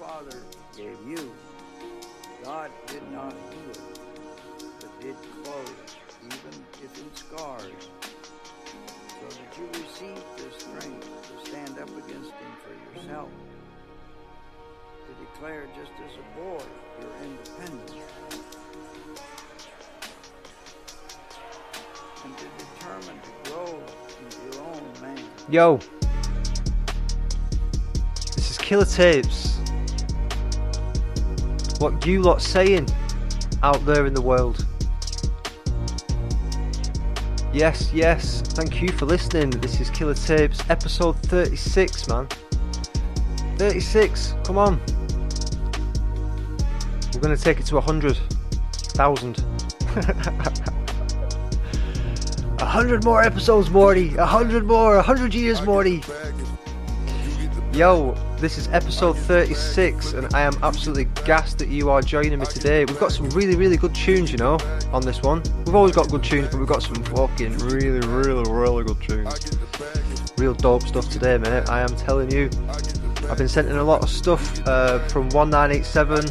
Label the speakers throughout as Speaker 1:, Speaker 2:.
Speaker 1: Father gave you, God did not heal, but did clothe, even if in scars, so that you receive the strength to stand up against him for yourself, to declare just as a boy your independence, and to determine to grow into your own man.
Speaker 2: Yo, this is Killer Tapes. What you lot saying out there in the world? Yes, yes. Thank you for listening. This is Killer Tapes, episode 36, man. 36. Come on. We're gonna take it to a hundred thousand. A hundred more episodes, Morty. A hundred more. A hundred years, Morty. Yo, this is episode 36, and I am absolutely gassed that you are joining me today. We've got some really, really good tunes, you know, on this one. We've always got good tunes, but we've got some fucking really, really, really good tunes. Real dope stuff today, mate. I am telling you. I've been sent in a lot of stuff uh, from 1987,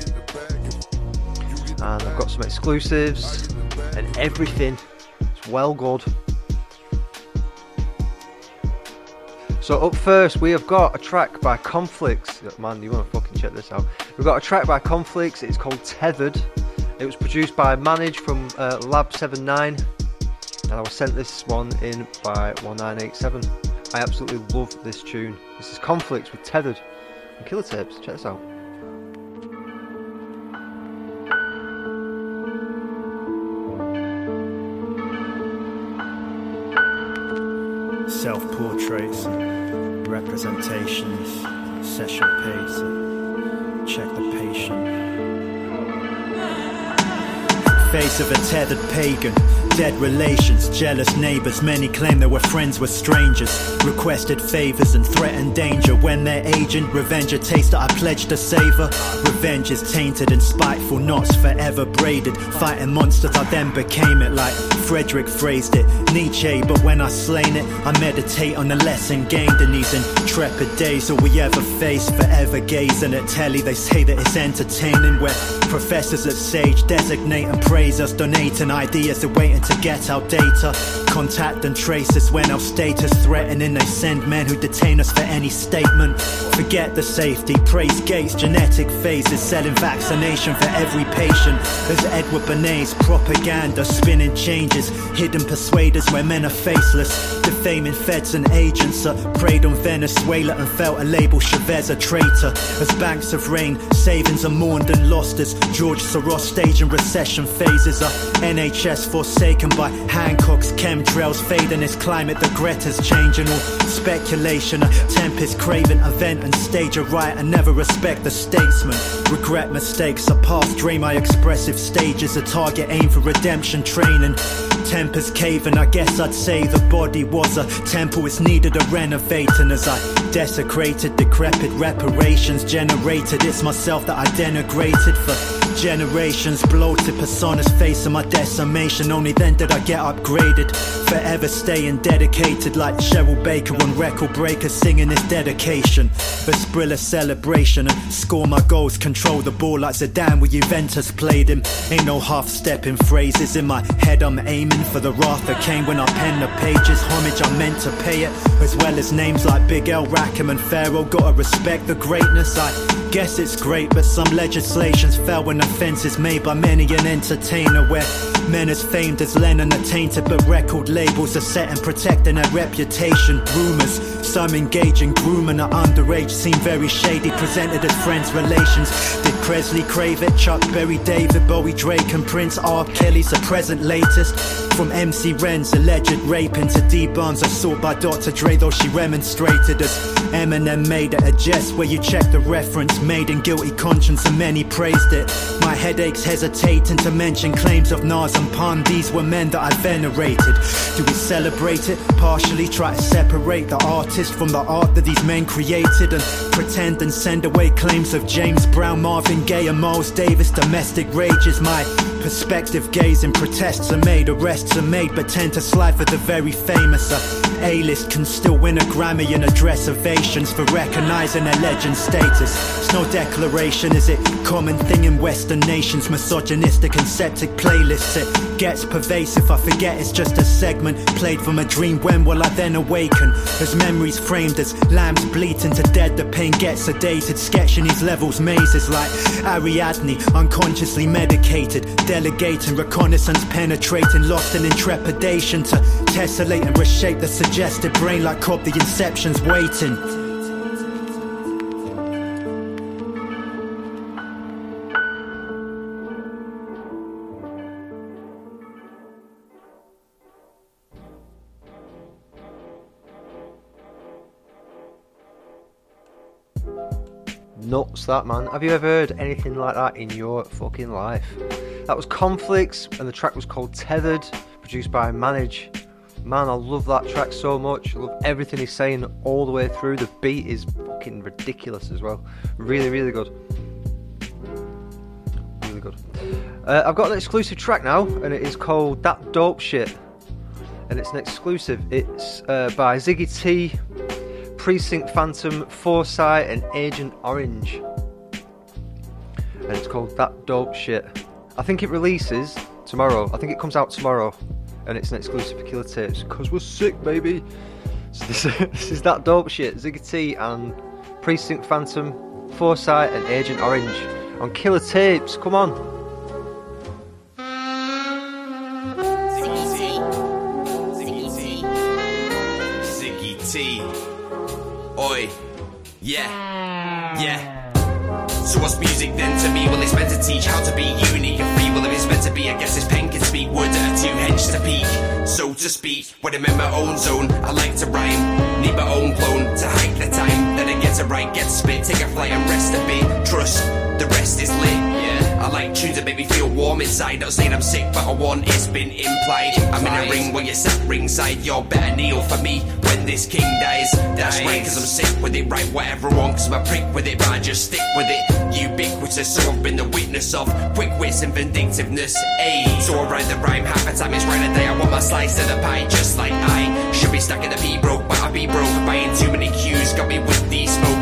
Speaker 2: and I've got some exclusives and everything. It's well good. So up first, we have got a track by Conflicts. Man, you want to fucking check this out. We've got a track by Conflicts. It's called Tethered. It was produced by Manage from uh, Lab 79, and I was sent this one in by 1987. I absolutely love this tune. This is Conflicts with Tethered and Killer Tapes. Check this out.
Speaker 3: Self portraits representations, session pace, check the patient. Face of a tethered pagan, dead relations, jealous neighbors. Many claim they were friends with strangers, requested favors and threatened danger. When their agent, revenge a taste that I pledged to savor. Revenge is tainted and spiteful knots forever braided. Fighting monsters, I then became it like Frederick phrased it. Nietzsche, but when I slain it, I meditate on the lesson gained in these intrepid days. All we ever face, forever gazing at telly. They say that it's entertaining, where professors at Sage designate and praise us, donating ideas and waiting to get our data. Contact and trace us when our status threatening. They send men who detain us for any statement. Forget the safety, praise gates, genetic phases, selling vaccination for every patient. There's Edward Bernays, propaganda, spinning changes, hidden persuaders where men are faceless. Defaming feds and agents are preyed on Venezuela and felt a label Chavez a traitor. As banks of rain, savings are mourned and lost as George Soros staging recession phases are NHS forsaken by Hancock's chemtrails. Fading as climate the Greta's changing all speculation. A tempest craving event and stage a riot. And never respect the statesman. Regret mistakes a past dream. My expressive stages a target. Aim for redemption training. Tempers caving I guess I'd say the body was a temple. It's needed a renovating as I desecrated decrepit reparations. Generated it's myself that I denigrated for generations bloated personas facing my decimation. Only then did I get upgraded. Forever staying dedicated like Cheryl Baker on record breakers singing his dedication. Vesprilla celebration and score my goals control the ball like Zidane where Juventus played him. Ain't no half-stepping phrases in my head I'm aiming for the wrath that came when I pen the pages. Homage I meant to pay it as well as names like Big L Rakim and Pharaoh gotta respect the greatness I guess it's great but some legislations fell when offenses made by many an entertainer. Where men as famed as Lennon are tainted but record labels are set and protecting their reputation. Rumors some engaging grooming are underage seem very shady presented as friends relations. Did Presley crave it? Chuck Berry David Bowie Drake and Prince R. Kelly's a present latest. From MC Ren's alleged rape into Dee Barnes assault by Dr. Dre though she remonstrated as Eminem made it a jest where you check the reference made in guilty conscience and many praised it. My headaches hesitating to mention claims of Nas and these were men that I venerated. Do we celebrate it partially try to separate the artist from the art that these men created and pretend and send away claims of James Brown Marvin Gaye and Miles Davis. Domestic rage is my Perspective gazing, protests are made, arrests are made, but tend to slide for the very famous. A A-list can still win a Grammy and address ovations for recognizing a legend status. It's no declaration, is it? Common thing in Western nations, misogynistic and septic playlists. It gets pervasive. I forget it's just a segment played from a dream. When will I then awaken? As memories framed as lambs bleating to dead, the pain gets sedated. Sketching these levels mazes like Ariadne, unconsciously medicated, delegating reconnaissance, penetrating, lost in intrepidation to tessellate and reshape the suggested brain like Cobb, the inception's waiting.
Speaker 2: Nuts, that man. Have you ever heard anything like that in your fucking life? That was Conflicts, and the track was called Tethered, produced by Manage. Man, I love that track so much. I love everything he's saying all the way through. The beat is fucking ridiculous as well. Really, really good. Really good. Uh, I've got an exclusive track now, and it is called That Dope Shit. And it's an exclusive. It's uh, by Ziggy T, Precinct Phantom, Foresight, and Agent Orange. And it's called That Dope Shit. I think it releases tomorrow. I think it comes out tomorrow. And it's an exclusive for Killer Tapes. Because we're sick, baby. So this, this is That Dope Shit. Ziggy T and Precinct Phantom, Foresight, and Agent Orange. On Killer Tapes. Come on.
Speaker 4: Yeah. Yeah. So what's music then to me? Well, it's meant to teach how to be unique and free. Well, if it's meant to be, I guess this pen can speak words that are too hench to peak. So to speak, when I'm in my own zone, I like to rhyme. Need my own clone to hike the time. Then I get to write, get spit, take a flight and rest a bit. Trust, the rest is lit. Yeah. I like tunes that make me feel warm inside. Not saying I'm sick, but I want it's been implied. I'm in a ring where you're sat ringside. You're better kneel for me when this king dies. That's right, cause I'm sick with it. Right, whatever wrong, cause I'm a prick with it, but I just stick with it. Ubiquitous, so I've been the witness of quick wits and vindictiveness. Ayy, so I write the rhyme half the time. It's right a day. I want my slice of the pie, just like I should be stuck in the P broke, but I be broke. Buying too many cues, got me with these smoke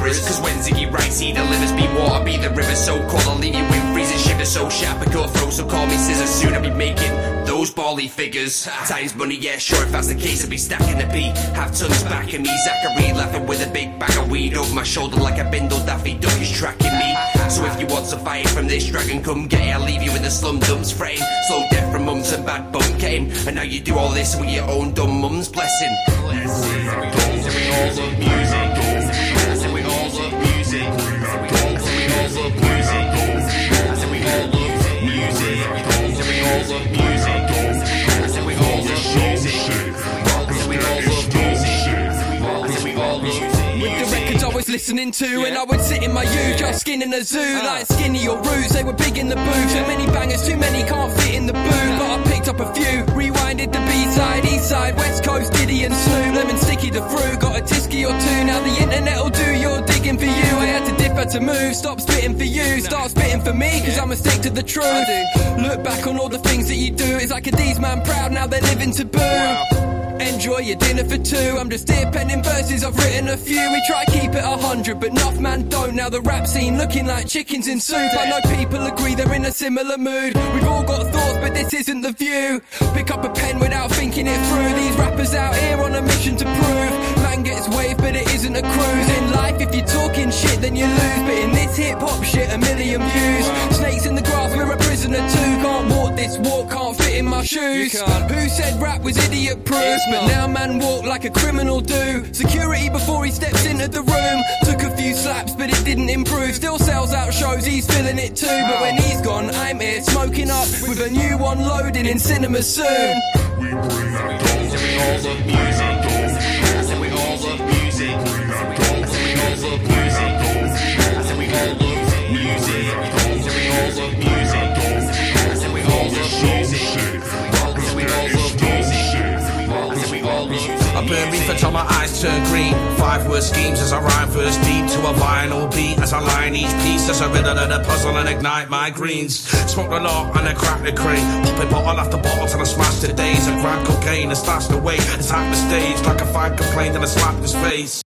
Speaker 4: mirrors. Cause when Ziggy writes, he delivers. Be water, be the river, so cold. I'll leave you with freezing shivers, so sharp a cut throat. So call me scissors, soon I'll be making those bally figures. Times money, yeah, sure, if that's the case, I'll be stacking the beat. Have tons back in me, Zachary laughing with a big bag of weed over my shoulder like a bindle. Daffy Duck is tracking me. So if you want to fight from this dragon, come get it. I'll leave you in the slum dumps frame. Slow death from mums and bad bum came. And now you do all this with your own dumb mum's blessing.
Speaker 5: With listening to, and I would sit in my youth, just skin in a zoo, ah. like skinny or roots. They were big in the booth. Too many bangers, too many can't fit in the booth. But I picked up a few, rewinded the B side, East side, West Coast, Diddy and Snoop, lemon sticky the fruit. Got a tisky or two. Now the internet'll do your digging for you. I had to dip, had to move, stop spitting for you, start spitting for me, cause I'm a stick to the truth. Look back on all the things that you do. It's like a D's man proud, now they're living taboo. Enjoy your dinner for two. I'm just here penning verses, I've written a few. We try keep it a hundred, but enough man don't. Now the rap scene looking like chickens in soup. I know people agree they're in a similar mood. We've all got thoughts, but this isn't the view. Pick up a pen without thinking it through. These rappers out here on a mission to prove. It isn't a cruise. In life, if you're talking shit, then you lose. But in this hip hop shit, a million views. Snakes in the grass, we're a prisoner too. Can't walk this walk, can't fit in my shoes. Who said rap was idiot proof? But now man walk like a criminal do. Security before he steps into the room. Took a few slaps, but it didn't improve. Still sells out shows, he's feeling it too. But when he's gone, I'm here smoking up with a new one loading in cinemas soon.
Speaker 4: I burn reefer till my eyes turn green. Five
Speaker 6: word schemes as I rhyme first deep to a vinyl beat as I line each piece as a riddle the puzzle and ignite my greens. Smoke the lot and I crack the crane. Pop it bottle after bottle till I smash the days and grind cocaine and starts to wait. It's half the stage like a fine complaint and I slap his face.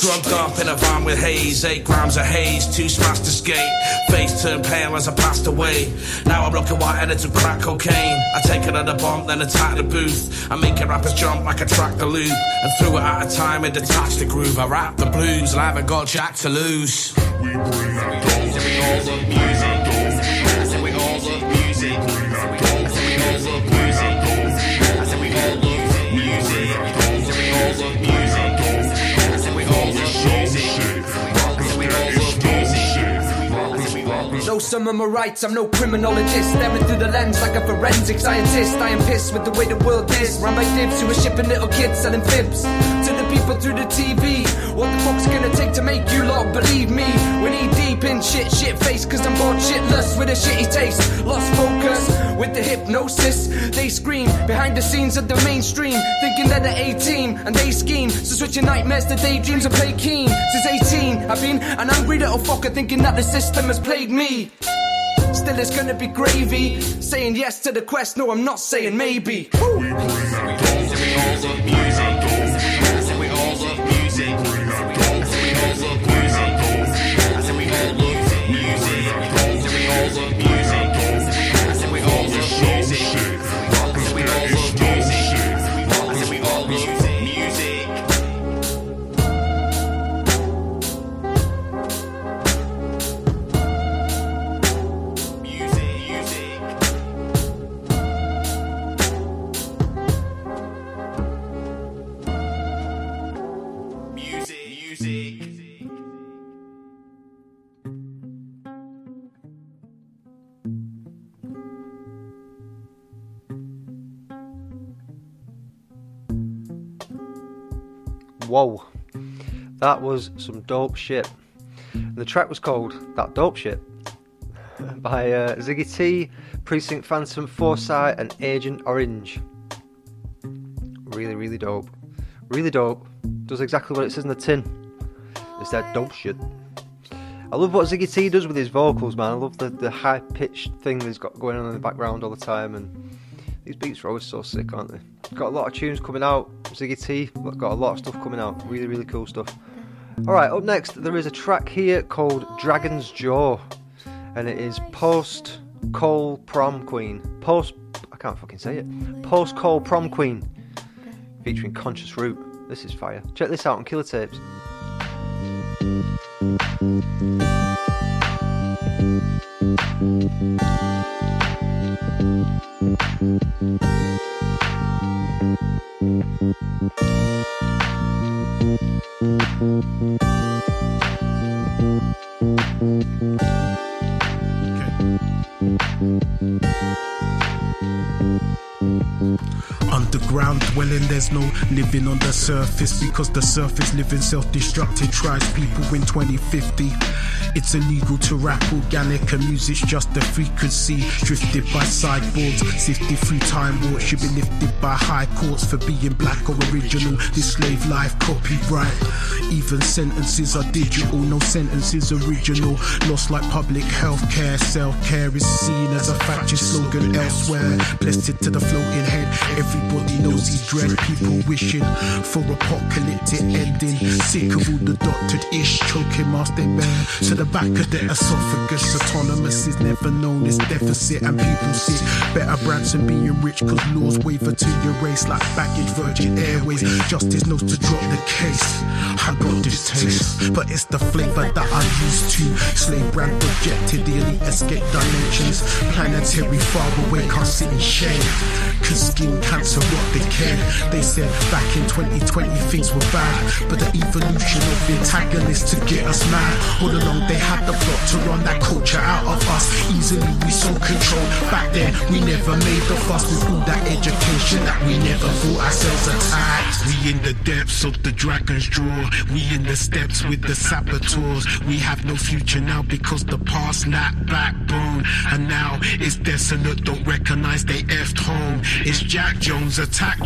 Speaker 6: Drugged up in a van with haze, eight grams of haze, two smashed to skate. Face turned pale as I passed away. Now I'm looking white-headed to crack cocaine. I take another bomb, then attack the booth. I make it rappers jump like a track the loop. And through it out of time and detach the groove. I rap the blues, and I haven't got jack to lose. We bring the music.
Speaker 7: Some of my rights, I'm no criminologist. Staring through the lens like a forensic scientist. I am pissed with the way the world is. Run by dibs who are shipping little kids selling fibs to the people through the TV. What the fuck's gonna take to make you lot believe me? We need deep in shit, shit face, cause I'm bored shitless with a shitty taste. Lost focus with the hypnosis. They scream behind the scenes of the mainstream, thinking they're the A team and they scheme. So switching nightmares to daydreams and play keen. Since 18, I've been an angry little fucker thinking that the system has plagued me. Still, it's gonna be gravy. Saying yes to the quest, no, I'm not saying maybe. Woo.
Speaker 2: Whoa, that was some dope shit. The track was called That Dope Shit by uh, Ziggy T, Precinct Phantom, Foresight, and Agent Orange. Really, really dope. Really dope. Does exactly what it says in the tin. That dope shit. I love what Ziggy T does with his vocals, man. I love the, the high pitched thing that he's got going on in the background all the time, and these beats are always so sick, aren't they? Got a lot of tunes coming out. Ziggy T, got a lot of stuff coming out. Really, really cool stuff. Alright, up next, there is a track here called Dragon's Jaw, and it is post Cole Prom Queen. Post, I can't fucking say it. Post Cole Prom Queen, featuring Conscious Root. This is fire. Check this out on Killer Tapes.
Speaker 8: Underground dwelling, there's no living on the surface because the surface living self destructive tries people in 2050. It's illegal to rap organic and music's just a frequency. Drifted by sideboards, sifted through time warps. Should be lifted by high courts for being black or original. This slave life copyright. Even sentences are digital, no sentences original. Lost like public health care. Self care is seen as a fascist slogan elsewhere. Blessed to the floating head. Everybody knows he dread. People wishing for apocalyptic ending. Sick of all the doctored ish, choking master bear to the back of the esophagus. Autonomous is never known as deficit, and people see better brands Branson being rich cause laws waver to your race like baggage Virgin Airways. Justice knows to drop the case. I got this taste, but it's the flavor that I'm used to. Slave brand projected, the elite escape dimensions. Planetary far away, can't sit in shame. Cause skin cancer what they care. They said back in 2020 things were bad, but the evolution of the antagonists to get us mad. All along they had the plot to run that culture out of us. Easily we so controlled. Back then we never made the fuss with all that education that we never thought ourselves attacked. We in the depths of the dragon's draw. We in the steps with the saboteurs. We have no future now because the past lacked backbone. And now it's desolate, don't recognize they effed home. It's Jack Jones attack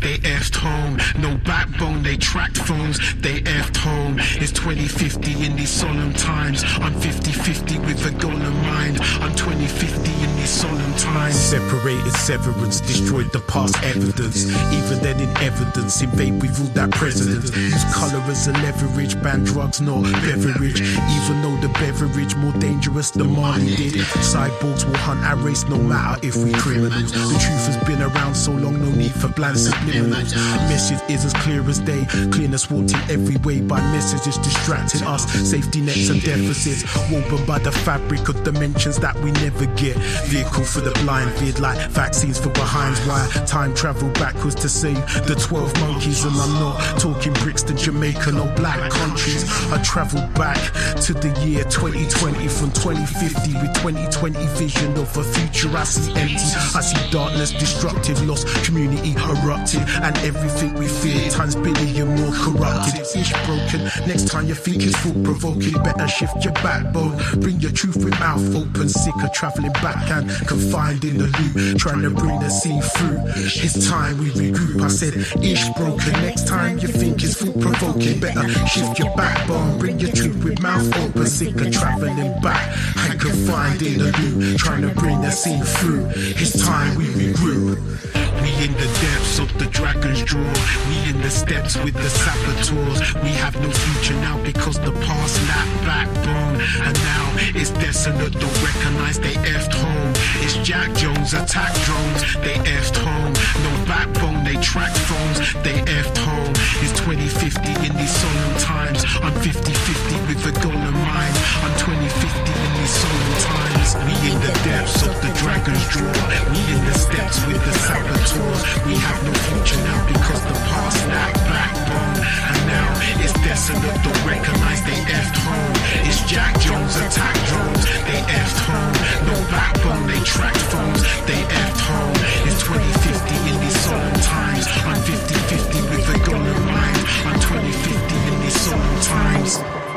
Speaker 8: they effed home. No backbone, they tracked phones, they effed home. It's 2050 in these solemn times. I'm 50-50 with a golden mind. I'm 2050 in these solemn times. Separated severance, destroyed the past evidence. Even then in evidence, invade we ruled that president. Use colour as a leverage, ban drugs, not beverage. Even though the beverage more dangerous than Marley did. Cyborgs will hunt our race no matter if we criminals. The truth has been around so long, no need for bland subliminals. Message is as clear as day. Clearness walked in every way by messages distracting us. Safety nets and deficits woven by the fabric of dimensions that we never get. Vehicle for the blind, vid like vaccines for behinds. Why time travel backwards to save the 12 monkeys? And I'm not talking Brixton, Jamaica, no black countries. I travel back to the year 2020 from 2050 with 2020 vision of a future I see empty. I see darkness, destructive, lost community erupted, and everything we fear times billion more corrupted. Ish broken. Next time you think it's thought provoking, better shift your backbone. Bring your truth with mouth open. Sick of traveling back and confined in the loop, trying to bring the scene through. It's time we regroup. I said ish broken. Next time you think it's thought provoking, better shift your backbone. Bring your truth with mouth open. Sick of traveling back and confined in the loop, trying to bring the scene through. It's time we regroup. We in the depths of the dragon's draw. We in the steps with the saboteurs. We have no future now because the past lacked backbone. And now it's desolate, don't recognize they effed home. It's Jack Jones attack drones, they effed home. No backbone, they track phones, they effed home. It's 2050 in these solemn times. I'm 50-50 with a goal in mind. I'm 2050 in these solemn times. We in the depths of the dragon's jaw. We in the steps with the saboteurs. We have no future now because the past lacked backbone. And now it's desolate, don't recognize they effed home. It's Jack Jones attack drones, they effed home. No backbone, they tracked phones, they effed home. It's 2050 in these solemn times. I'm 50-50 with a goal in mind. I'm 2050 in these solemn times.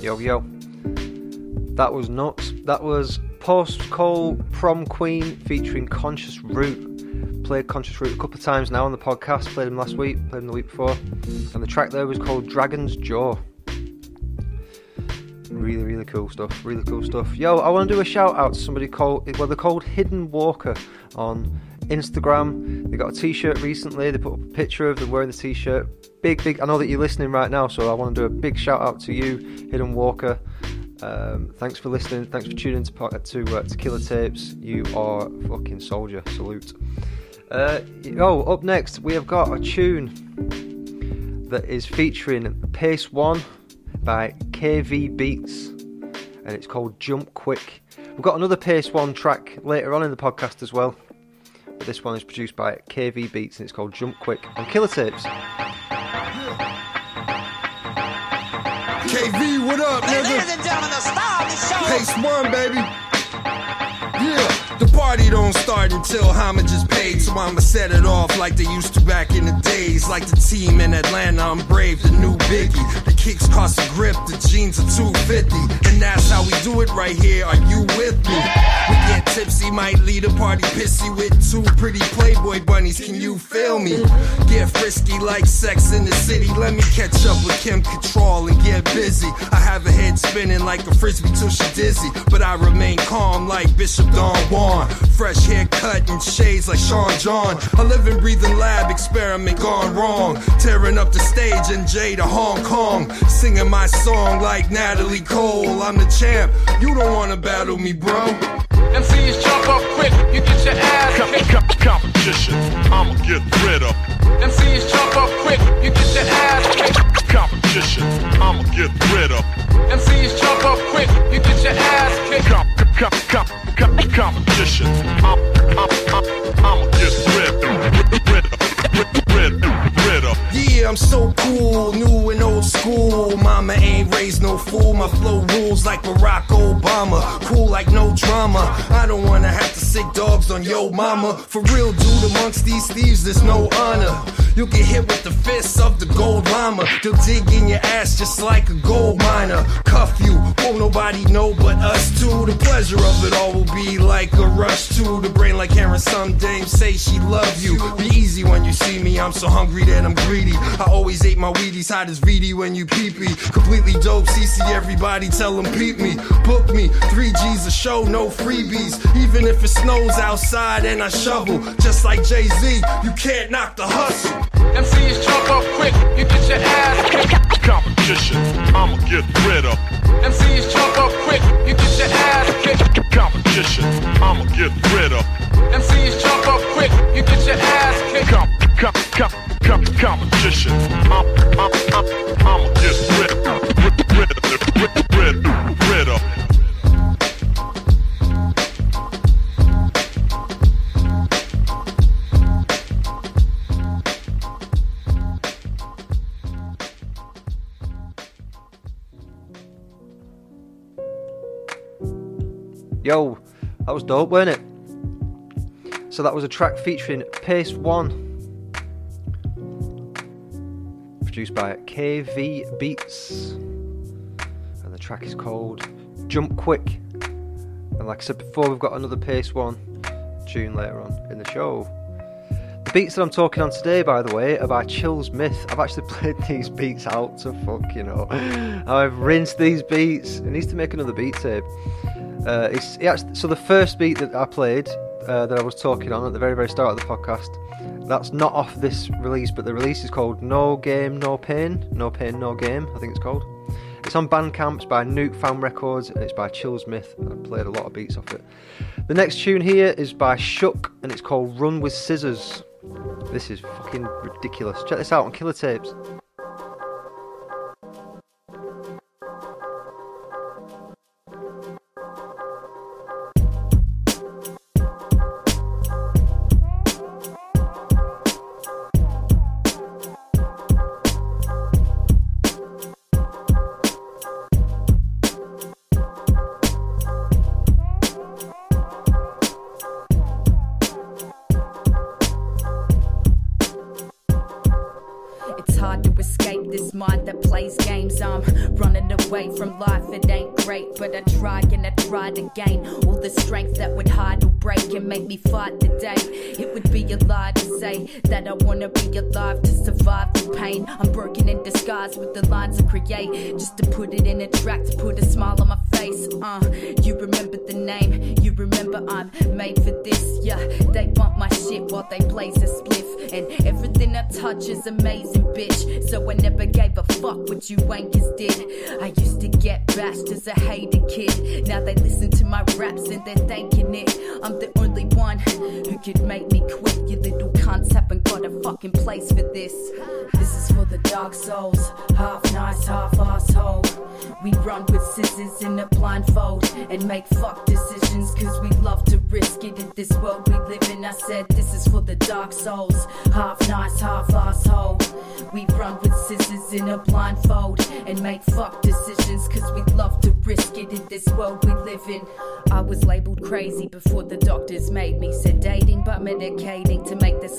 Speaker 2: Yo, yo. That was nuts. That was Post Cole Prom Queen featuring Conscious Root. Played Conscious Root a couple of times now on the podcast. Played him last week, played him the week before. And the track there was called Dragon's Jaw. Really, really cool stuff. Really cool stuff. Yo, I want to do a shout out to somebody called, well, they're called Hidden Walker on Instagram. They got a t shirt recently. They put up a picture of them wearing the t shirt. Big, big. I know that you're listening right now, so I want to do a big shout out to you, Hidden Walker. Um, thanks for listening. Thanks for tuning to to, uh, to Killer Tapes. You are a fucking soldier. Salute. Uh, oh, up next we have got a tune that is featuring Pace One by KV Beats, and it's called Jump Quick. We've got another Pace One track later on in the podcast as well. But this one is produced by KV Beats and it's called Jump Quick on Killer Tapes.
Speaker 9: KV, what up, nigga?
Speaker 10: Ladies and gentlemen, the star of the show.
Speaker 9: Pace one, baby. Yeah. The party don't start until homage is paid, so I'ma set it off like they used to back in the days. Like the team in Atlanta, I'm brave, the new Biggie. The kicks cost a grip, the jeans are 250. And that's how we do it right here. Are you with me? We get tipsy, might lead a party pissy with two pretty Playboy bunnies. Can you feel me? Get frisky like sex in the city. Let me catch up with Kim Control and get busy. I have a head spinning like a frisbee till she dizzy, but I remain calm like Bishop Don Juan. Fresh haircut and shades like Sean John. A living, breathing lab experiment gone wrong. Tearing up the stage in J to Hong Kong. Singing my song like Natalie Cole. I'm the champ. You don't wanna battle me, bro.
Speaker 11: MCs jump up quick, you get your ass
Speaker 12: Com-
Speaker 11: kicked.
Speaker 12: com- competition, I'ma get rid of.
Speaker 11: MCs jump up quick, you get your ass kicked.
Speaker 12: Competition, I'ma get rid of.
Speaker 11: MCs jump up quick, you get your ass kicked.
Speaker 12: Com- com- competition. I'm, I'm, I'm, I'ma get rid, rid, rid, rid, rid
Speaker 9: Yeah, I'm so cool, new and old school. Mama ain't raised no fool. My flow rules like Barack Obama. Cool like no drama. I don't wanna have to sick dogs on yo mama. For real, dude, amongst these thieves, there's no honor. You'll get hit with the fists of the gold llama. They'll dig in your ass just like a gold miner. Cuff you, won't nobody know but us two. The pleasure of it all will be like a rush to the brain, like hearing some dame say she love you. Be easy when you see me, I'm so hungry that I'm greedy. I always ate my Wheaties hot as VD when you pee pee. Completely dope, CC everybody, tell them peep me. Book me, 3 G's a show, no freebies. Even if it snows outside and I shovel, just like Jay Z, you can't knock the hustle.
Speaker 11: MCs jump up quick, you get your ass kicked.
Speaker 12: Competition. I'ma get rid of.
Speaker 11: MCs jump up quick, you get your ass kicked.
Speaker 12: Competition. I'ma get rid of.
Speaker 11: MCs jump up quick, you get your ass kicked.
Speaker 12: Com, com, com, com, competition. I'm, I'm, I'm, I'ma get rid, rid, rid, rid, rid, rid.
Speaker 2: Yo, that was dope, weren't it? So that was a track featuring Pace One, produced by KV Beats, and the track is called Jump Quick. And like I said before, we've got another Pace One tune later on in the show. The beats that I'm talking on today, by the way, are by Chillsmith. I've actually played these beats out to fuck, you know. I've rinsed these beats. It needs to make another beat tape. Uh, it's, it actually, so the first beat that I played, uh, that I was talking on at the very very start of the podcast, that's not off this release, but the release is called No Game No Pain, No Pain No Game, I think it's called. It's on Bandcamp, it's by Nuke Found Records, and it's by Chillsmith, I played a lot of beats off it. The next tune here is by Shook, and it's called Run with Scissors. This is fucking ridiculous. Check this out on Killer Tapes.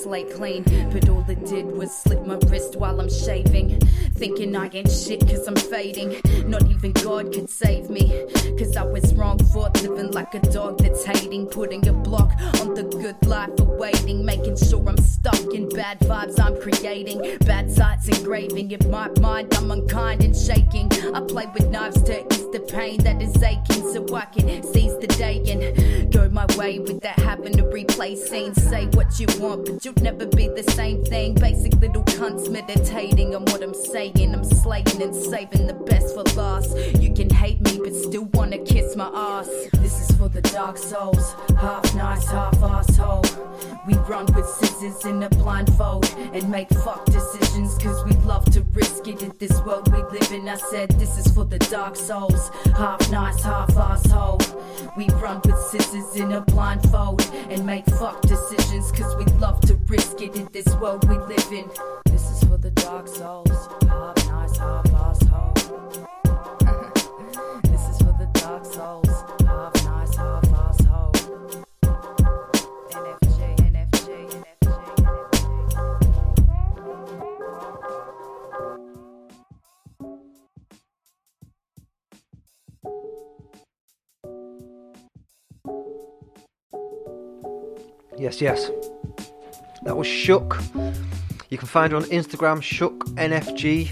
Speaker 13: Slate clean. But all it did was slip my wrist while I'm shaving. Thinking I ain't shit cause I'm fading. Not even God could save me. Cause I was wrong for living like a dog that's hating. Putting a block on the good life awaiting. Making sure I'm stuck in bad vibes I'm creating. Bad sights engraving in my mind. I'm unkind and shaking. I play with knives to ease the pain that is aching. So I can seize the day and go my way without having to replay scenes. Say what you want, but never be the same thing. Basic little cunts meditating on what I'm saying. I'm slaying and saving the best for last. You can hate me, but still wanna kiss my ass. This is for the dark souls, half nice, half asshole. We run with scissors in a blindfold and make fuck decisions cause we love to risk it in this world we live in. I said this is for the dark souls, half nice, half asshole. We run with scissors in a blindfold and make fuck decisions cause we love to in this world we live in. This is for the dark souls, nice, this is for the dark souls, nice, asshole. NFJ, NFJ, NFJ,
Speaker 2: Yes, yes. That was Shook. You can find her on Instagram, Shook NFG.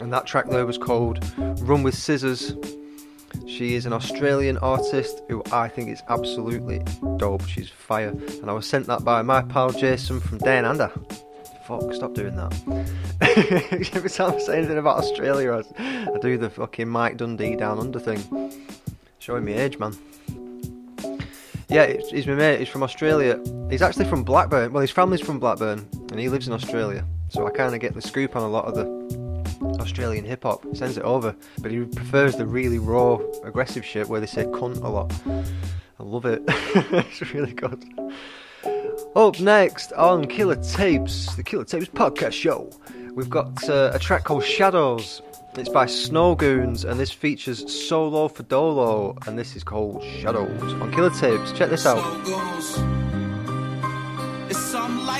Speaker 2: And that track there was called Run with Scissors. She is an Australian artist who I think is absolutely dope. She's fire. And I was sent that by my pal Jason from Down Under. Fuck, stop doing that. Every time I say anything about Australia, I do the fucking Mike Dundee Down Under thing. Showing me age, man. Yeah, he's my mate. He's from Australia. He's actually from Blackburn. Well, his family's from Blackburn, and he lives in Australia. So I kind of get the scoop on a lot of the Australian hip hop. Sends it over, but he prefers the really raw, aggressive shit where they say cunt a lot. I love it. it's really good. Up next on Killer Tapes, the Killer Tapes podcast show, we've got uh, a track called Shadows. It's by Snowgoons and this features Solo Fodolo and this is called Shadows on Killer Tapes. Check this out.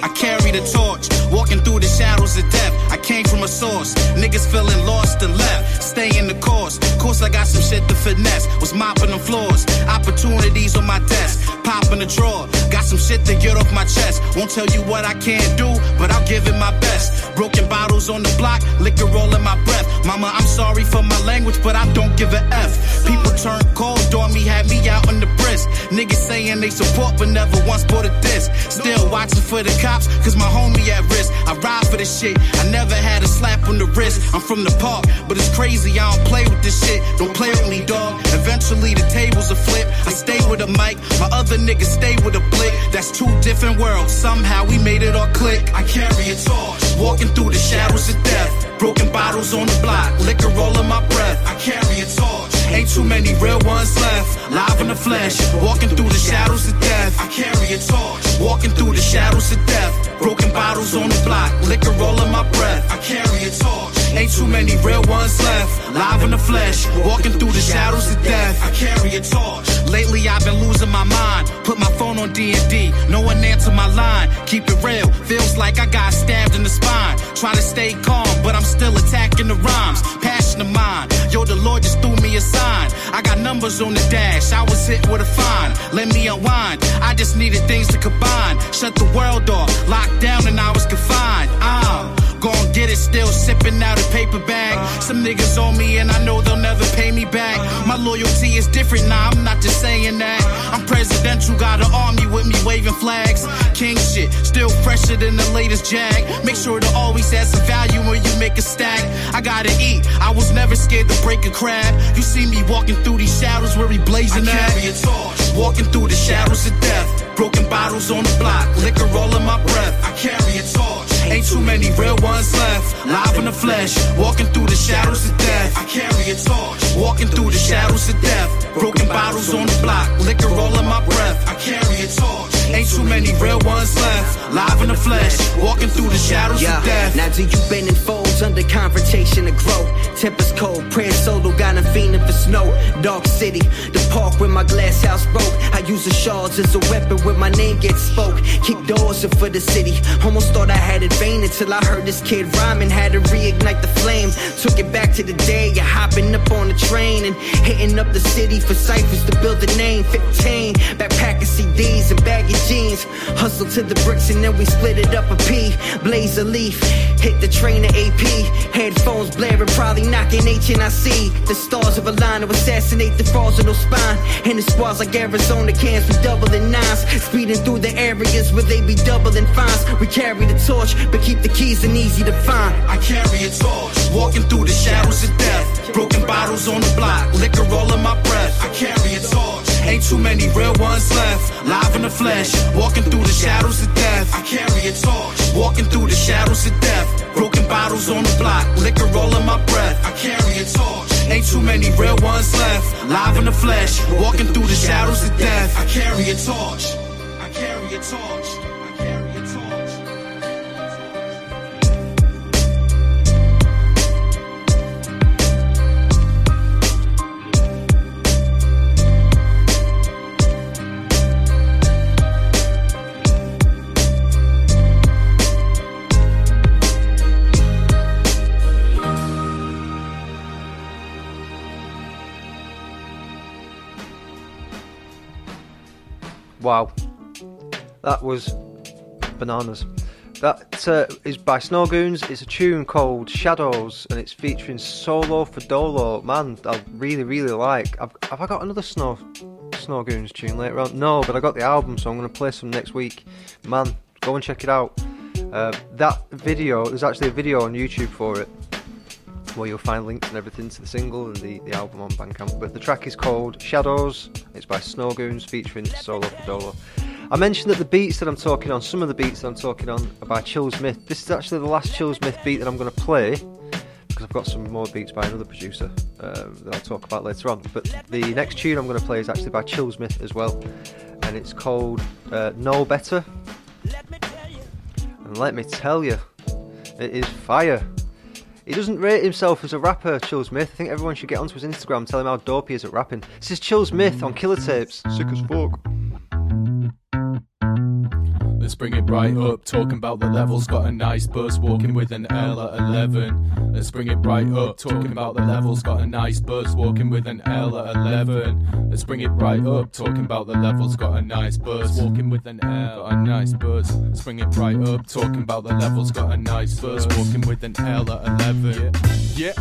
Speaker 14: I the torch, walking through the shadows of death. I came from a source, niggas feeling lost and left. Stay in the course, course I got some shit to finesse. Was mopping the floors, opportunities on my desk. Popping the drawer, got some shit to get off my chest. Won't tell you what I can't do, but I'll give it my best. Broken bottles on the block, liquor all in my breath. Mama, I'm sorry for my language, but I don't give a F. People turn cold on me, had me out on the brisk. Niggas saying they support, but never once bought a disc. Still watching for the cops, cause my homie at risk. I ride for this shit, I never had a slap on the wrist. I'm from the park, but it's crazy, I don't play with this shit. Don't play with me, dog. Eventually the tables will flip. I stay with a mic, my other niggas stay with a blick. That's two different worlds, somehow we made it all click. I carry a torch, walking through the shadows of death. Broken bottles on the block, liquor all in my breath. I carry a torch. Ain't too many real ones left. Live in the flesh, walking through the shadows of death. I carry a torch, walking through the shadows of death. Broken bottles on the block, liquor all in my breath. I carry a torch. Ain't too many real ones left. Live in the flesh, walking through the shadows of death. I carry a torch. Lately I've been losing my mind. Put my phone on D&D, no one answer my line. Keep it real, feels like I got stabbed in the spine. Try to stay calm, but I'm still attacking the rhymes. Passion of mine, yo, the Lord just threw me a sign. I got numbers on the dash, I was hit with a fine. Let me unwind, I just needed things to combine. Shut the world off, locked down and I was confined. I'm gon' get it, still sipping out a paper bag. Some niggas on me and I know they'll never pay me back. My loyalty is different, nah, I'm not just saying that. I'm presidential, got an army with me waving flags. King shit, still fresher than the latest jag. Make sure to always add some value when you make a stack. I gotta eat, I was never scared to break a crab. You see me walking through these shadows where we blazing
Speaker 9: I
Speaker 14: at.
Speaker 9: carry a torch.
Speaker 14: Walking through the shadows of death. Broken bottles on the block, liquor all in my breath.
Speaker 9: I carry a torch.
Speaker 14: Ain't too many real ones left. Live in the flesh, walking through the shadows of death.
Speaker 9: I carry a torch.
Speaker 14: Walking through the shadows of death. Broken bottles on the block, liquor all in my breath.
Speaker 9: I carry a torch.
Speaker 14: Ain't too many real ones left. Live in the flesh, walking through the shadows
Speaker 15: Yeah,
Speaker 14: of death.
Speaker 15: now do you bend and under confrontation to grow? Tempers cold, prayer solo, got him fiending for snow. Dark city, the park where my glass house broke. I use the shards as a weapon when my name gets spoke. Kick doors in for the city. Almost thought I had it vain until I heard this kid rhyming. Had to reignite the flame. Took it back to the day of hopping up on the train and hitting up the city for ciphers to build a name. 15, backpacking CDs and baggy jeans. Hustle to the bricks and then we split it up a P. Blaze a leaf, hit the train to AP. Headphones blaring, probably knocking H and HNIC. The stars of a line to assassinate the fraudulent spine. And the squads like Arizona cans, we doubling nines. Speeding through the areas where they be doubling fines. We carry the torch, but keep the keys and easy to find.
Speaker 14: I carry a torch, walking through the shadows of death. Broken bottles on the block, liquor all in my breath.
Speaker 9: I carry a torch.
Speaker 14: Ain't too many real ones left. Live in the flesh, walking through the shadows of death. I carry a torch, walking through the shadows of death. Broken bottles on the block, liquor all in my breath. I carry a torch. Ain't too many real ones left. Live in the flesh, walking through the shadows of death. I carry a torch. I carry a torch.
Speaker 2: Wow, that was bananas. That uh, is by Snowgoons. It's a tune called Shadows, and it's featuring Solo for Dolo. Man, I really, really like. I've, have I got another Snow Snowgoons tune later on? No, but I got the album, so I'm going to play some next week. Man, go and check it out. Uh, that video, there's actually a video on YouTube for it, where you'll find links and everything to the single and the, the album on Bandcamp. But the track is called Shadows. It's by Snowgoons featuring Solo Fodolo. I mentioned that the beats that I'm talking on, some of the beats that I'm talking on, are by Chillsmith. This is actually the last Chillsmith beat that I'm going to play because I've got some more beats by another producer uh, that I'll talk about later on. But the next tune I'm going to play is actually by Chillsmith as well, and it's called uh, Better. And let me tell you, it is fire. He doesn't rate himself as a rapper, Chillsmith. I think everyone should get onto his Instagram, and tell him how dope he is at rapping. This is Chillsmith on Killer Tapes. Sick as fuck.
Speaker 16: Let's bring it right up, talking about the levels. Got a nice buzz, walking with an L at 11. Let's bring it right up, talking about the levels. Got a nice buzz, walking with an L at 11. Let's bring it right up, talking about the levels. Got a nice buzz, walking with an L. Got a nice buzz. Let's bring it right up, talking about the levels. Got a nice buzz, walking with an L at 11. Yeah,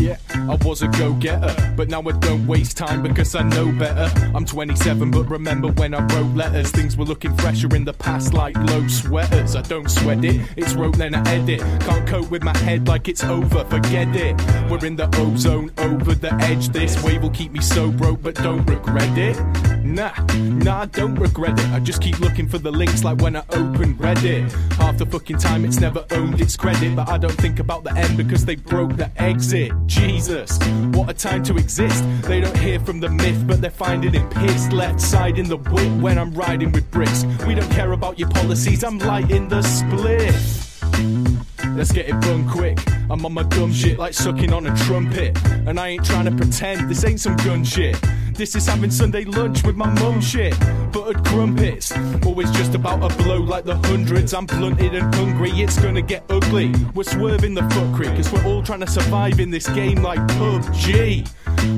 Speaker 16: yeah, I was a go getter, but now I don't waste time because I know better. I'm 27, but remember when I wrote letters, things were looking fresher in the past like low sweaters. I don't sweat it, it's wrote then I edit. Can't cope with my head like it's over, forget it. We're in the ozone, over the edge. This wave will keep me so broke, but don't regret it. Nah, nah, don't regret it. I just keep looking for the links like when I open Reddit. Half the fucking time it's never owned its credit, but I don't think about the end because they broke the exit. Jesus, what a time to exist. They don't hear from the myth, but they're finding it pissed. Left side in the whip when I'm riding with bricks. We don't care about your policies, I'm lighting the split. Let's get it done quick. I'm on my dumb shit like sucking on a trumpet. And I ain't trying to pretend this ain't some gun shit. This is having Sunday lunch with my mum shit. Buttered crumpets, always just about a blow like the hundreds. I'm blunted and hungry, it's gonna get ugly. We're swerving the creek, cause we're all trying to survive in this game like PUBG.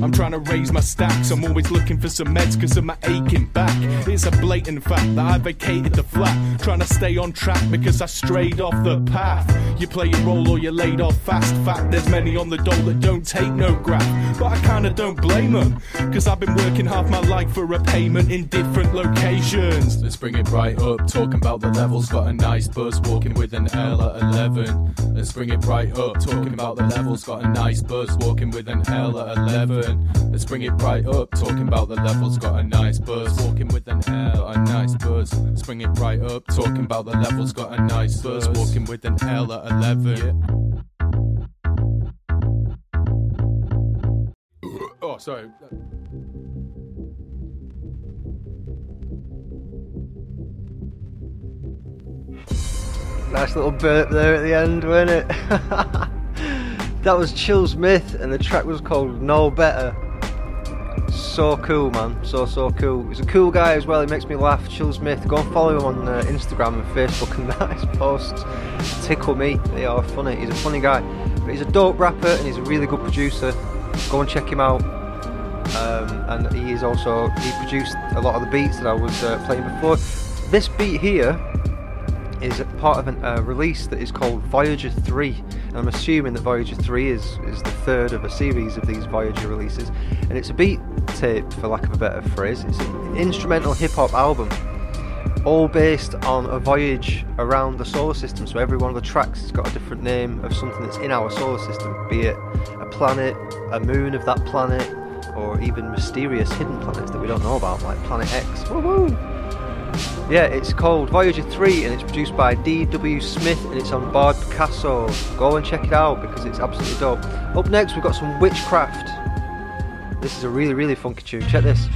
Speaker 16: I'm trying to raise my stacks, I'm always looking for some meds cause of my aching back. It's a blatant fact that I vacated the flat, trying to stay on track because I strayed off the path. You play your role or you're laid off fast. Fact, there's many on the dole that don't take no graph, but I kinda don't blame them, cause I've been working half my life for a payment in different locations. Let's bring it right up, talking about the levels, got a nice buzz, walking with an L at 11. Let's bring it right up, talking about the levels, got a nice buzz, walking with an L at 11. Let's bring it right up, talking about the levels, got a nice buzz, walking with an L, got a nice buzz. Let's bring it right up, talking about the levels, got a nice buzz, walking with an L at 11. Oh, sorry.
Speaker 2: Nice little burp there at the end, wasn't it? that was Chillsmith, and the track was called No Better. So cool, man. So, so cool. He's a cool guy as well. He makes me laugh. Chillsmith. Go and follow him on uh, Instagram and Facebook and that. His posts tickle me. They are funny. He's a funny guy. But he's a dope rapper and he's a really good producer. Go and check him out. Um, and he is also, he produced a lot of the beats that I was uh, playing before. This beat here is part of a uh, release that is called Voyager 3. And I'm assuming that Voyager 3 is, is the third of a series of these Voyager releases. And it's a beat tape, for lack of a better phrase. It's an instrumental hip hop album, all based on a voyage around the solar system. So every one of the tracks has got a different name of something that's in our solar system, be it a planet, a moon of that planet, or even mysterious hidden planets that we don't know about, like Planet X. Woohoo! Yeah, it's called Voyager 3 and it's produced by D.W. Smith and it's on board Picasso. Go and check it out because it's absolutely dope. Up next, we've got some Whichcraft. This is a really, really funky tune. Check this.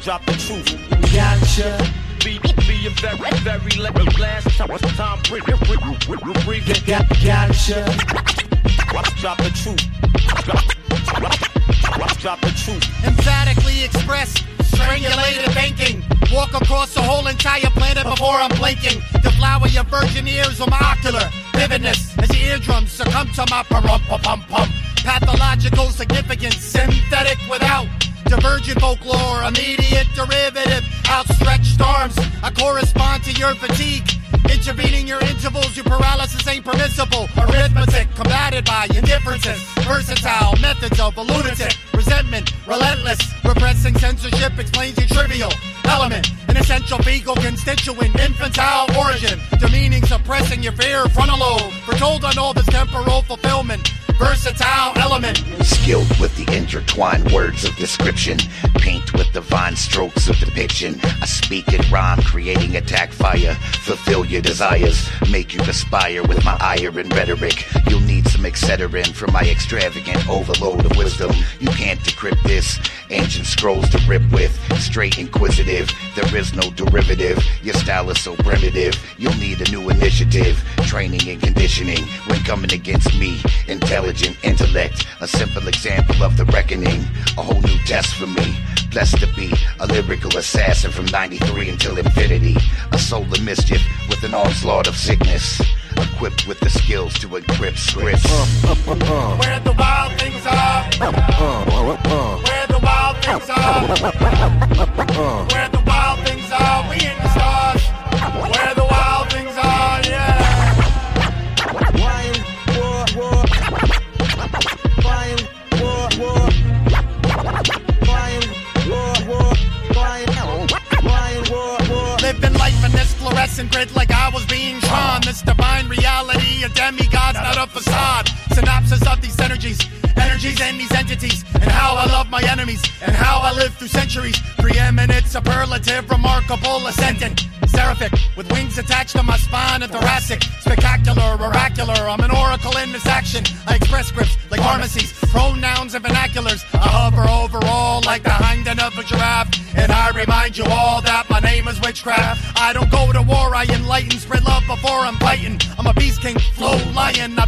Speaker 17: Drop the truth. Gotcha. Be, be a very, very last time, time breathing. Gotcha. Drop the truth. Drop, drop the truth.
Speaker 18: Emphatically express strangulated thinking. Walk across the whole entire planet before I'm blinking. Deflower your virgin ears with my ocular vividness as your eardrums succumb to my pum pum pum. Pathological significance, synthetic without divergent folklore, immediate derivative, outstretched arms. I correspond to your fatigue. Intervening your intervals, your paralysis ain't permissible. Arithmetic combated by indifferences. Versatile methods of a lunatic. Resentment, relentless. Repressing censorship explains your trivial element. An essential fecal constituent, infantile origin. Demeaning, suppressing your fear, frontal lobe. Foretold on all this temporal fulfillment. Versatile element.
Speaker 19: Skilled with the intertwined words of description. Paint with divine strokes of depiction. I speak in rhyme, creating attack fire. Fulfill your desires, make you aspire with my ire and rhetoric. You'll need some Excedrin for my extravagant overload of wisdom. You can't decrypt this. Ancient scrolls to rip with. Straight inquisitive, there is no derivative. Your style is so primitive. You'll need a new initiative. Training and conditioning when coming against me. Intelligent intellect, a simple example of the reckoning. A whole new test for me. Blessed to be a lyrical assassin from 93 until infinity. A soul of mischief with an onslaught of sickness. Equipped with the skills to encrypt scripts.
Speaker 18: Where the wild things are. Where the wild things are. Where the wild things are. We in the stars. Fluorescent grid like I was being drawn. This divine reality, a demigod's not a facade. Synopsis of these energies, energies and these entities, and how I love my enemies, and how I live through centuries. Preeminent, superlative, remarkable, ascendant. Seraphic, with wings attached to my spine and thoracic. Spectacular, oracular, I'm an oracle in this action. I express scripts like pharmacies, pronouns and vernaculars. I hover over all like the hind end of a giraffe. And I remind you all that my name is witchcraft. I don't go to war, I enlighten, spread love before I'm fighting. I'm a beast king, flow lion, I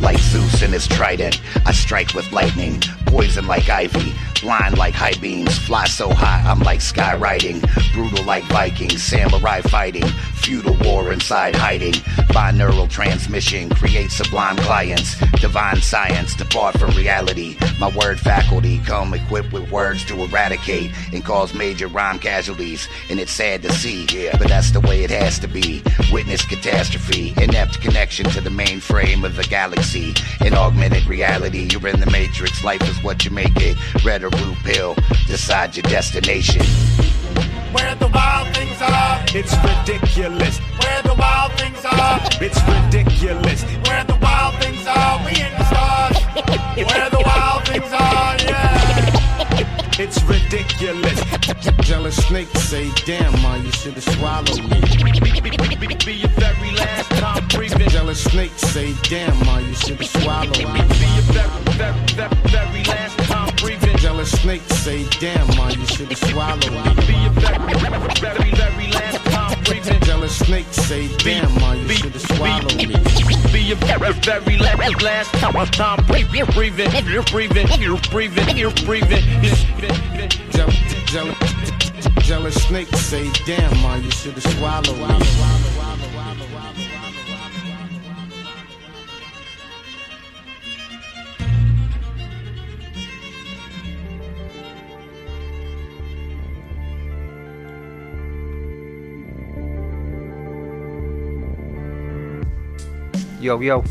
Speaker 19: Like Zeus and his trident, I strike with lightning, poison like ivy, blind like high beams, fly so high I'm like skywriting, brutal like Vikings, samurai fighting, feudal war inside hiding, binaural transmission, create sublime clients, divine science, depart from reality. My word faculty come equipped with words to eradicate and cause major rhyme casualties, and it's sad to see, yeah, but that's the way it has to be. Witness catastrophe, inept connection to the mainframe of the galaxy. In augmented reality, you're in the matrix. Life is what you make it. Red or blue pill, decide your destination.
Speaker 18: Where the wild things are.
Speaker 17: It's ridiculous.
Speaker 18: Where the wild things are.
Speaker 17: It's ridiculous.
Speaker 18: Where the wild things are. We in the stars. Where the wild things are. Yeah.
Speaker 17: It's ridiculous.
Speaker 20: Jealous snakes say, damn, man, you should have swallowed me.
Speaker 17: Be your very last time breathing.
Speaker 20: Jealous snakes say, damn, man, you should me.
Speaker 17: Be your very, very, very, very last time breathing.
Speaker 20: Jealous snakes say, damn, man, you should me.
Speaker 17: Be your very, very, very last time breathing.
Speaker 20: Jealous snakes say, damn, man, you should have swallowed me.
Speaker 17: Be your very, very last, last time, time breathing, breathing, you're breathing, you're breathing, you're breathing.
Speaker 20: Jealous, jealous, jealous snakes say, damn, man, you should have
Speaker 2: Yo, yo.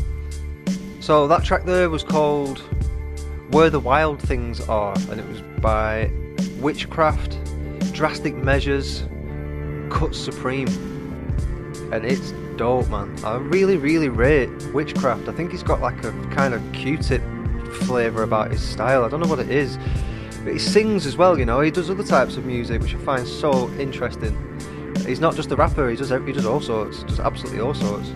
Speaker 2: So that track there was called Where the Wild Things Are, and it was by Whichcraft, Drastic Measures, Cut Supreme. And it's dope, man. I really, really rate Whichcraft. I think he's got like a kind of Q-tip flavour about his style. I don't know what it is. But he sings as well, you know. He does other types of music, which I find so interesting. He's not just a rapper. He does he does all sorts, just absolutely all sorts.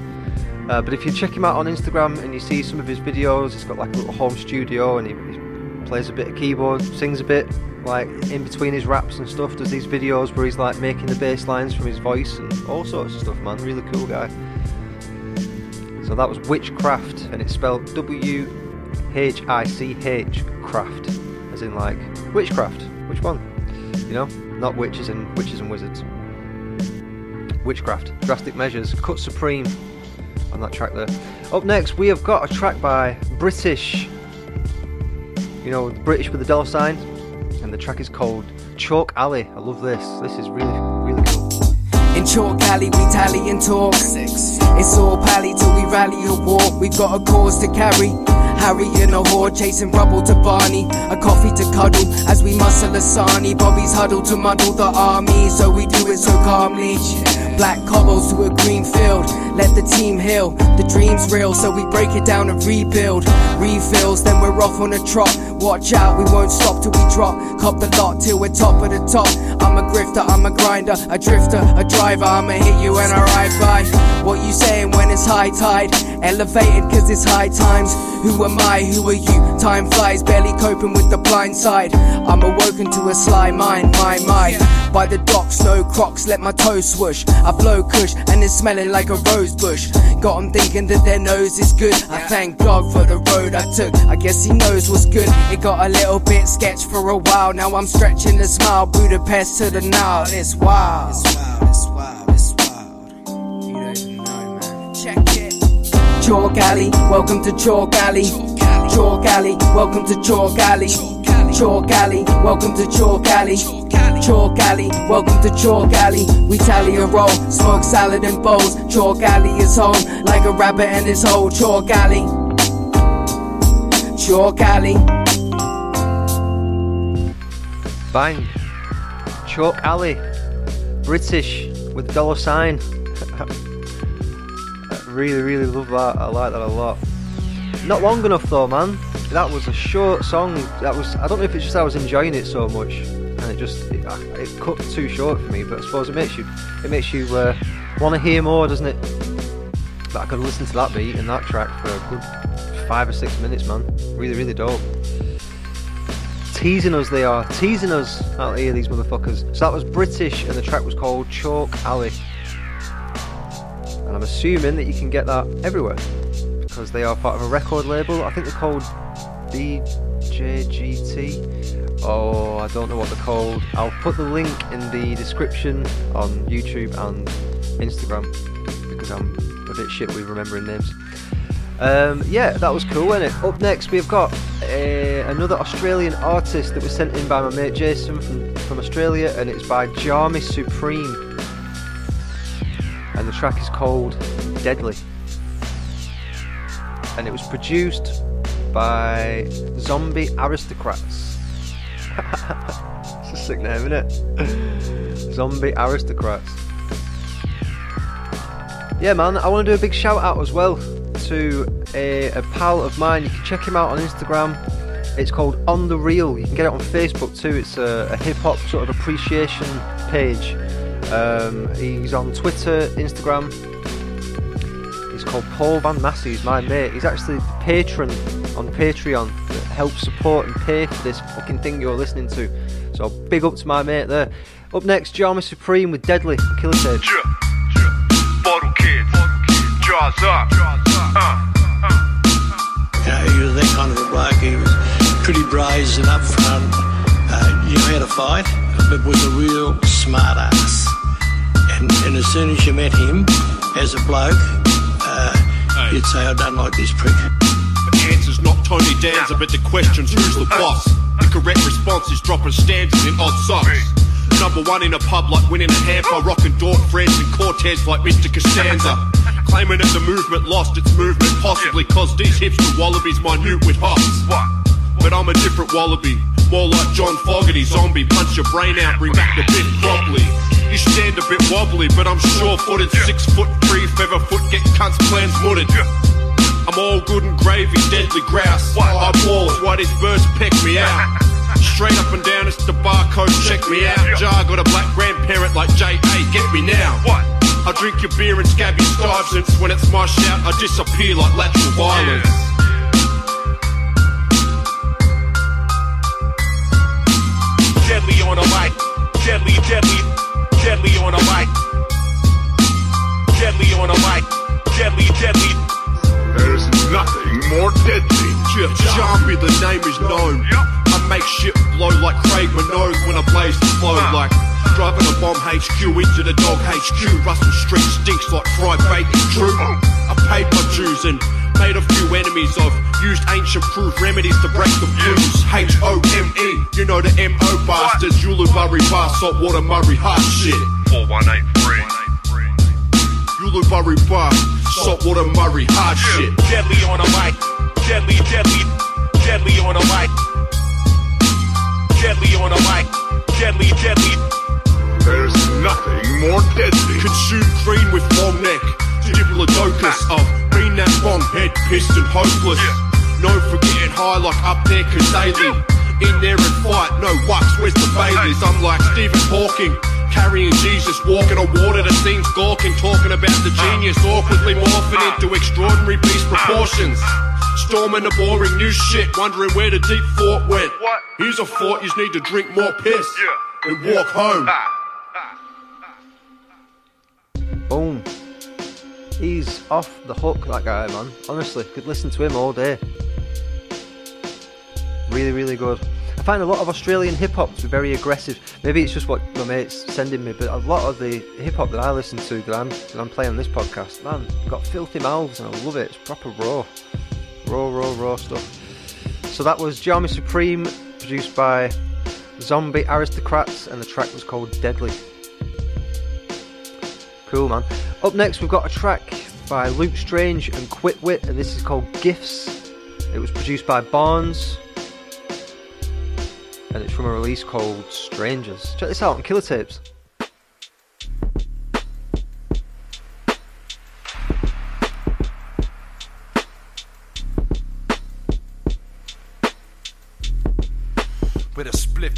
Speaker 2: Uh, but if you check him out on Instagram and you see some of his videos, he's got like a little home studio and he, he plays a bit of keyboard, sings a bit, like in between his raps and stuff. Does these videos where he's like making the bass lines from his voice and all sorts of stuff, man. Really cool guy. So that was Whichcraft, and it's spelled W H I C H craft, as in like witchcraft. Which one? You know, not witches and witches and wizards. Whichcraft, Drastic Measures, Cut Supreme on that track there. Up next, we have got a track by British. You know, British with the dollar sign, and the track is called Chalk Alley. I love this. This is really, really cool.
Speaker 21: In Chalk Alley, we tally and talk. Six. It's all pally till we rally or walk. We've got a cause to carry. Harry in a horde, chasing rubble to Barney. A coffee to cuddle as we muscle a sarnie. Bobby's huddle to muddle the army, so we do it so calmly. Black cobbles to a green field, let the team heal. The dream's real, so we break it down and rebuild. Refills, then we're off on a trot. Watch out, we won't stop till we drop. Cop the lot till we're top of the top. I'm a grifter, I'm a grinder, a drifter, a driver. I'ma hit you when I ride by. What you saying when it's high tide? Elevated cause it's high times. Who am I? Who are you? Time flies, barely coping with the blind side. I'm awoken to a sly mind, my, my. By the docks, no crocs, let my toes swoosh. I blow kush and it's smelling like a rose bush. Got Got 'em thinking that their nose is good. I thank God for the road I took. I guess he knows what's good. It got a little bit sketch for a while. Now I'm stretching the smile. Budapest to the now. It's wild. It's wild, it's wild, it's wild. You don't even know, man. Check it. Chalk Alley, welcome to Chalk Alley. Chalk Alley, welcome to Chalk Alley. Chalk Alley, welcome to Chalk Alley. Chalk Alley, welcome to Chalk Alley. We tally and roll, smoke salad and bowls. Chalk Alley is home, like a rabbit and his hole. Chalk Alley, Chalk Alley.
Speaker 2: Bang. Chalk Alley. British with dollar sign. I really, really love that. I like that a lot. Not long enough though, man. That was a short song. That was. I don't know if it's just I was enjoying it so much, it just it, it cut too short for me. But I suppose it makes you it makes you uh, want to hear more, doesn't it? But I could listen to that beat and that track for a good five or six minutes, man. Really, really dope. Teasing us, they are teasing us out here, these motherfuckers. So that was British, and the track was called Chalk Alley. And I'm assuming that you can get that everywhere because they are part of a record label. I think they're called BJGT. Oh, I don't know what they're called. I'll put the link in the description on YouTube and Instagram because I'm a bit shit with remembering names. Um, yeah, that was cool, wasn't it? Up next, we've got uh, another Australian artist that was sent in by my mate Jason from, from Australia, and it's by Jarmis Supreme. And the track is called Deadly. And it was produced by Zombie Aristocrats. it's a sick name, isn't it? Zombie Aristocrats. Yeah, man, I want to do a big shout out as well to a, a pal of mine. You can check him out on Instagram. It's called On the Real. You can get it on Facebook too. It's a, a hip hop sort of appreciation page. Um, he's on Twitter, Instagram. He's called Paul Van Massey. He's my mate. He's actually the patron on Patreon that helps support and pay for this fucking thing you're listening to. So big up to my mate there. Up next, Jarma Supreme with Deadly from Killer Tapes.
Speaker 12: Bottle kids, jaws up. Uh.
Speaker 22: You know, he was that kind of a bloke. He was pretty brazen up front. Uh, you had a fight, but was a real smart ass. And, and as soon as you met him as a bloke, uh, you'd say, I don't like this prick.
Speaker 23: The answer's not Tony Danza, but the question's who's the boss? The correct response is dropping stanzas in odd socks. Number one in a pub like winning a hamper, rocking Dork Friends and Cortez like Mr. Costanza. Claiming that the movement lost its movement, possibly cause these hipster wallabies minute with hops. But I'm a different wallaby, more like John Fogerty, zombie, punch your brain out, bring back the bit promptly. You stand a bit wobbly, but I'm sure footed. Six foot three, feather foot, get cunts plans mudded. I'm all good and gravy, deadly grouse. I balls, why these birds peck me out? Straight up and down, it's the barcode, check me out. Jar got a black grandparent like J.A., get me now. What? I drink your beer and scabby stuyvesants. When it's my shout, I disappear like lateral violence.
Speaker 17: Deadly on a mic. Deadly, deadly, deadly on a mic. Deadly on a mic. Deadly, deadly.
Speaker 23: There's nothing more deadly. Yeah, Jambi, the name is known. I make shit blow like Craig Minogue when I blaze the flow uh. like driving a bomb HQ into the dog HQ. Russell Street stinks like fried bacon. True, oh. I paid my dues and made a few enemies of. Used ancient proof remedies to break the blues. H O M E, you know the M O bastards. Ulubari bar, saltwater Murri, hard shit. 4183. Ulubari bar, saltwater Murri, hard shit.
Speaker 17: Deadly on a mic. Deadly, deadly, deadly on a mic. Deadly on a mic. Deadly, deadly.
Speaker 23: There's nothing more deadly. Consume green with long neck. Diplodocus of green that long head, pissed and hopeless. No forgetting high like up there, cause daily. In there and fight, no wax, where's the Baileys? I'm like Stephen Hawking. Carrying Jesus, walking on water that seems gawking, talking about the genius, awkwardly morphing into extraordinary beast proportions. Storming the boring new shit, wondering where the deep fort went. What? Here's a fort, you need to drink more piss and walk home.
Speaker 2: Boom. He's off the hook, that guy, man. Honestly, could listen to him all day. Really, really good. I find a lot of Australian hip hop to be very aggressive. Maybe it's just what my mates sending me, but a lot of the hip hop that I listen to that I'm that I'm playing on this podcast, man, got filthy mouths and I love it. It's proper raw, raw, raw, raw stuff. So that was Jarmy Supreme, produced by Zombie Aristocrats, and the track was called Deadly. Cool, man. Up next, we've got a track by Luke Strange and Quitwit, and this is called Gifts. It was produced by Barnes, and it's from a release called Strangers. Check this out on Killer Tapes.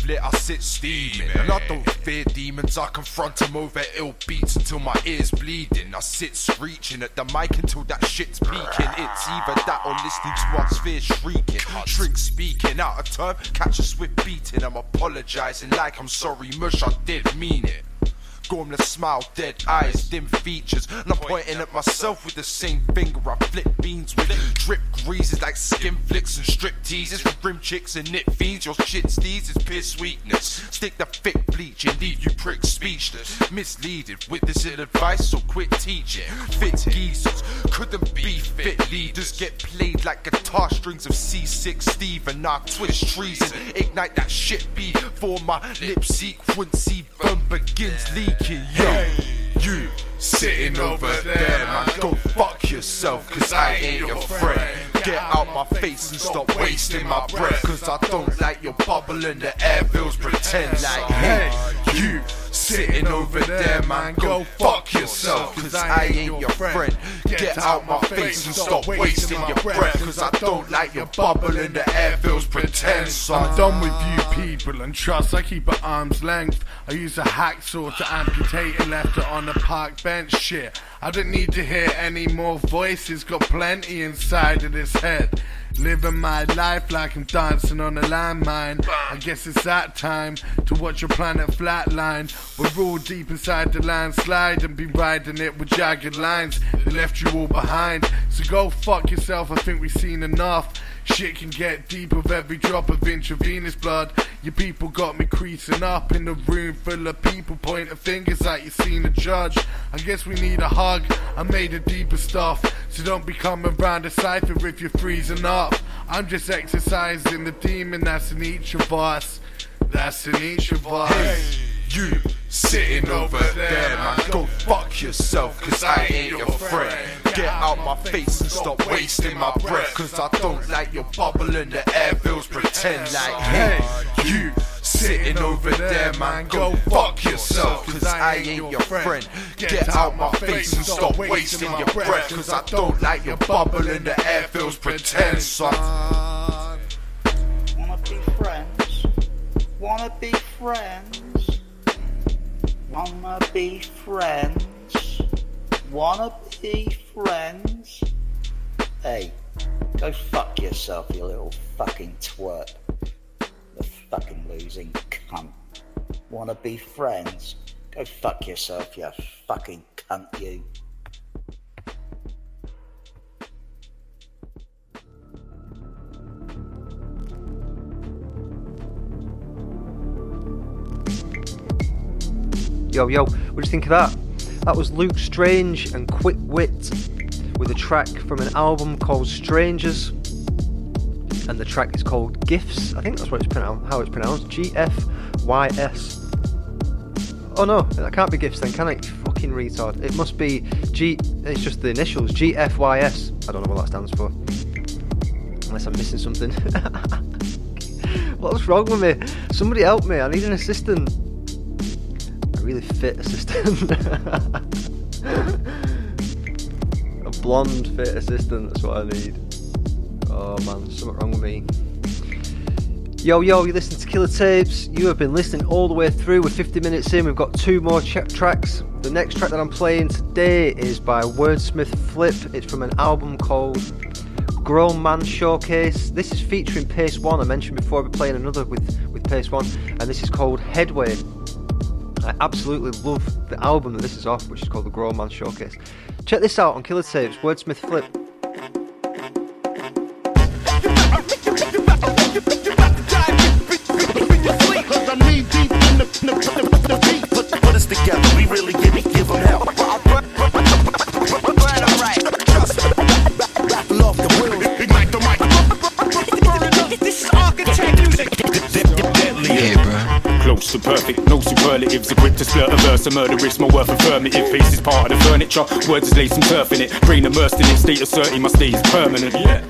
Speaker 24: Lit, I sit steaming. And I don't fear demons, I confront them over ill beats until my ears bleeding. I sit screeching at the mic until that shit's peaking. It's either that or listening to our sphere shrieking. Shrink speaking out of turn, catch a swift beating. I'm apologizing like I'm sorry, mush, I did mean it. Gormless smile, dead eyes, dim features. And I'm pointing at myself with the same finger I flip beans with. Drip greases like skin flicks and strip teasers. For grim chicks and knit fiends. Your shit steez is piss weakness. Stick the thick bleach and leave you pricks speechless. Misleading with this ill advice, so quit teaching. Fit geezers couldn't be fit leaders. Get played like guitar strings of C6 Steve and I twist trees and ignite that shit before my lip sequence even begins leaking. Yo, you sitting over there, man, go fuck yourself, cause I ain't your friend. Get out my face and stop wasting my breath, cause I don't like your bubble and the air feels pretend like, hey, you sitting over there, man, go fuck yourself, cause I ain't your friend. Get out my face and stop wasting your breath, cause I don't like your bubble and the air feels pretend. So
Speaker 25: I'm done with you people and trust I keep at arm's length. I use a hacksaw to amputate and left it on the park bench shit. I don't need to hear any more voices, got plenty inside of this head. Living my life like I'm dancing on a landmine. I guess it's that time to watch your planet flatline. We're all deep inside the landslide and be riding it with jagged lines. They left you all behind. So go fuck yourself, I think we've seen enough. Shit can get deep with every drop of intravenous blood. Your people got me creasing up in the room full of people pointing fingers at you, seen a judge. I guess we need a hug. I made a deeper stuff, so don't be coming round a cipher if you're freezing up. I'm just exercising the demon that's in each of us. That's in each of us.
Speaker 24: Hey, you sitting over there, man, go fuck yourself, cause I ain't your friend. Face and stop wasting my breath, cause I don't like your bubble and the air feels pretend like, hey, you sitting over there, man. Go fuck yourself, cause I ain't your friend. Get out my face and stop wasting your breath, cause I don't like your bubble in the air feels pretend, son.
Speaker 10: Wanna be friends? Wanna be friends? Wanna be friends? Wanna be friends? Hey, go fuck yourself, you little fucking twerp. The fucking losing cunt. Wanna be friends? Go fuck yourself, you fucking cunt, you.
Speaker 2: Yo, yo, what do you think of that? That was Luke Strange and Quick Wit with a track from an album called Strangers. And the track is called Gifts. I think that's what it's how it's pronounced. G F Y S. Oh no, that can't be gifts then, can it? Fucking retard. It must be G. It's just the initials. G F Y S. I don't know what that stands for. Unless I'm missing something. What's wrong with me? Somebody help me. I need an assistant. A really fit assistant. blonde fit assistant. That's what I need. Oh man, something wrong with me. Yo, yo, you listen to Killer Tapes. You have been listening all the way through. We're 50 minutes in. We've got two more ch- tracks. The next track that I'm playing today is by Wordsmith Flip. It's from an album called Grown Man Showcase. This is featuring Pace One. I mentioned before I'll playing another with, with Pace One, and this is called Headway. I absolutely love the album that this is off, which is called The Grown Man Showcase. Check this out on Killer Tapes, Wordsmith Flip.
Speaker 26: Put, us together, we really give, give them hell.
Speaker 27: Yeah. Close to perfect, no superlatives. Equipped to splurt a verse, a murderous, my worth affirmative. Face is part of the furniture, words is laid some turf in it. Brain immersed in it, state asserting my stay is permanent. Yeah.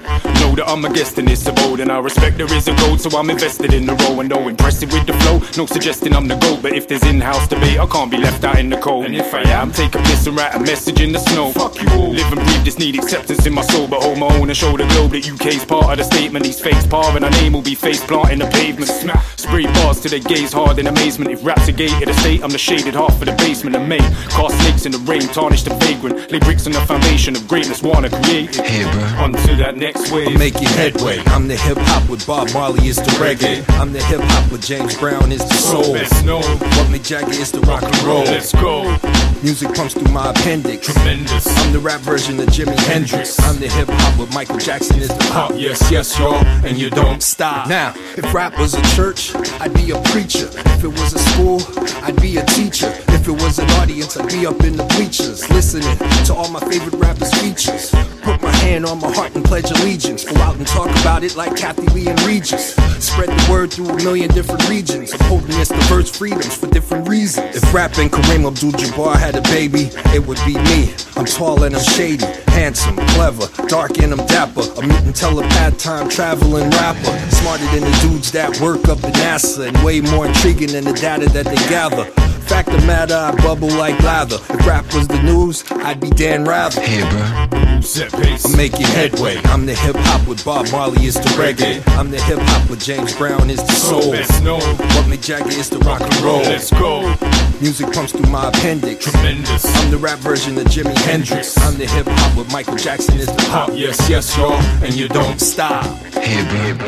Speaker 27: Know that I'm a guest in this abode, and I respect there is a code, so I'm invested in the role. And no impressive with the flow, no suggesting I'm the goat. But if there's in house debate, I can't be left out in the cold. And if I am, take a piss and write a message in the snow. Fuck you all. Live and breathe this need acceptance in my soul, but hold my own and show the globe that UK's part of the statement. These fakes par and our name will be face planting the pavement. Smack, spray bars to their gaze hard in amazement. If raps are gated I'm the shaded half of the basement of made. Cast snakes in the rain, tarnish the vagrant. Lay bricks on the foundation of greatness, wanna create. Hey, bro. On to that next wave.
Speaker 9: I'm making headway. I'm the hip hop with Bob Marley is the reggae. I'm the hip hop with James Brown is the soul.
Speaker 27: Best known.
Speaker 9: What Mick Jagger is the rock and roll.
Speaker 27: Let's go.
Speaker 9: Music pumps through my appendix.
Speaker 27: Tremendous.
Speaker 9: I'm the rap version of Jimi Hendrix. I'm the hip hop with Michael Jackson is the pop.
Speaker 27: Oh, yes, yes, y'all, and you don't
Speaker 9: stop. Now, if rap was a church, I'd be a preacher. If it was a school, I'd be a teacher. If it was an audience, I'd be up in the bleachers, listening to all my favorite rappers' features. Put my hand on my heart and pledge allegiance. Go out and talk about it like Kathie Lee and Regis. Spread the word through a million different regions. Upholding its diverse freedoms for different reasons. If rap and Kareem Abdul-Jabbar had a baby, it would be me. I'm tall and I'm shady, handsome, clever, dark and I'm dapper. A mutant telepath, time traveling rapper. Smarter than the dudes that work up at NASA and way more intriguing than the data that they gather. Fact of matter, I bubble like lather. If rap was the news, I'd be Dan Rather.
Speaker 27: Hey, bro. Set pace.
Speaker 9: I'm making headway. I'm the hip hop with Bob Marley is the reggae. I'm the hip hop with James Brown is the soul.
Speaker 27: Best known.
Speaker 9: What Mick Jagger is the rock and roll.
Speaker 27: Let's go.
Speaker 9: Music pumps through my appendix.
Speaker 27: Tremendous.
Speaker 9: I'm the rap version of Jimi Hendrix. I'm the hip hop with Michael Jackson is the pop.
Speaker 27: Yes, yes, y'all, and you don't
Speaker 9: stop.
Speaker 27: Hey, bro.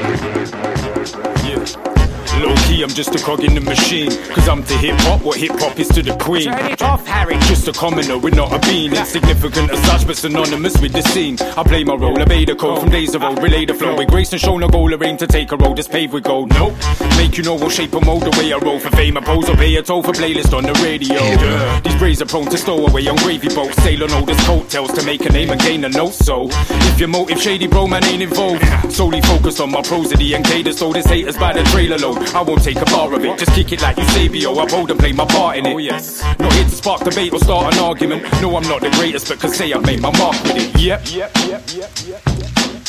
Speaker 27: Yeah. Low key, I'm just a cog in the machine. Cause I'm to hip hop what hip hop is to the queen.
Speaker 10: Turn it off, Harry.
Speaker 27: Just a commoner, we're not a bean. Insignificant as such, but synonymous with the scene. I play my role, obey the code from days of old. Relay the flow with grace and show no goal. Or Aim to take a road that's paved with gold. Nope. Make you know we'll shape a mold the way I roll for fame. I pose or pay a toll for playlist on the radio. Yeah. These brays are prone to stow away on gravy boats. Sail on all this coattails to make a name and gain a note. So, if your motive shady, bro, man ain't involved. Solely focused on my prosody and cadence. So this haters by the trailer load. I won't take a bar of it. Just kick it like Eusebio. I bold and play my part in it. Oh, yes. Not here to spark debate or start an argument. No, I'm not the greatest, but can say I've made my mark with it. Yep, yep, yep, yep, yep.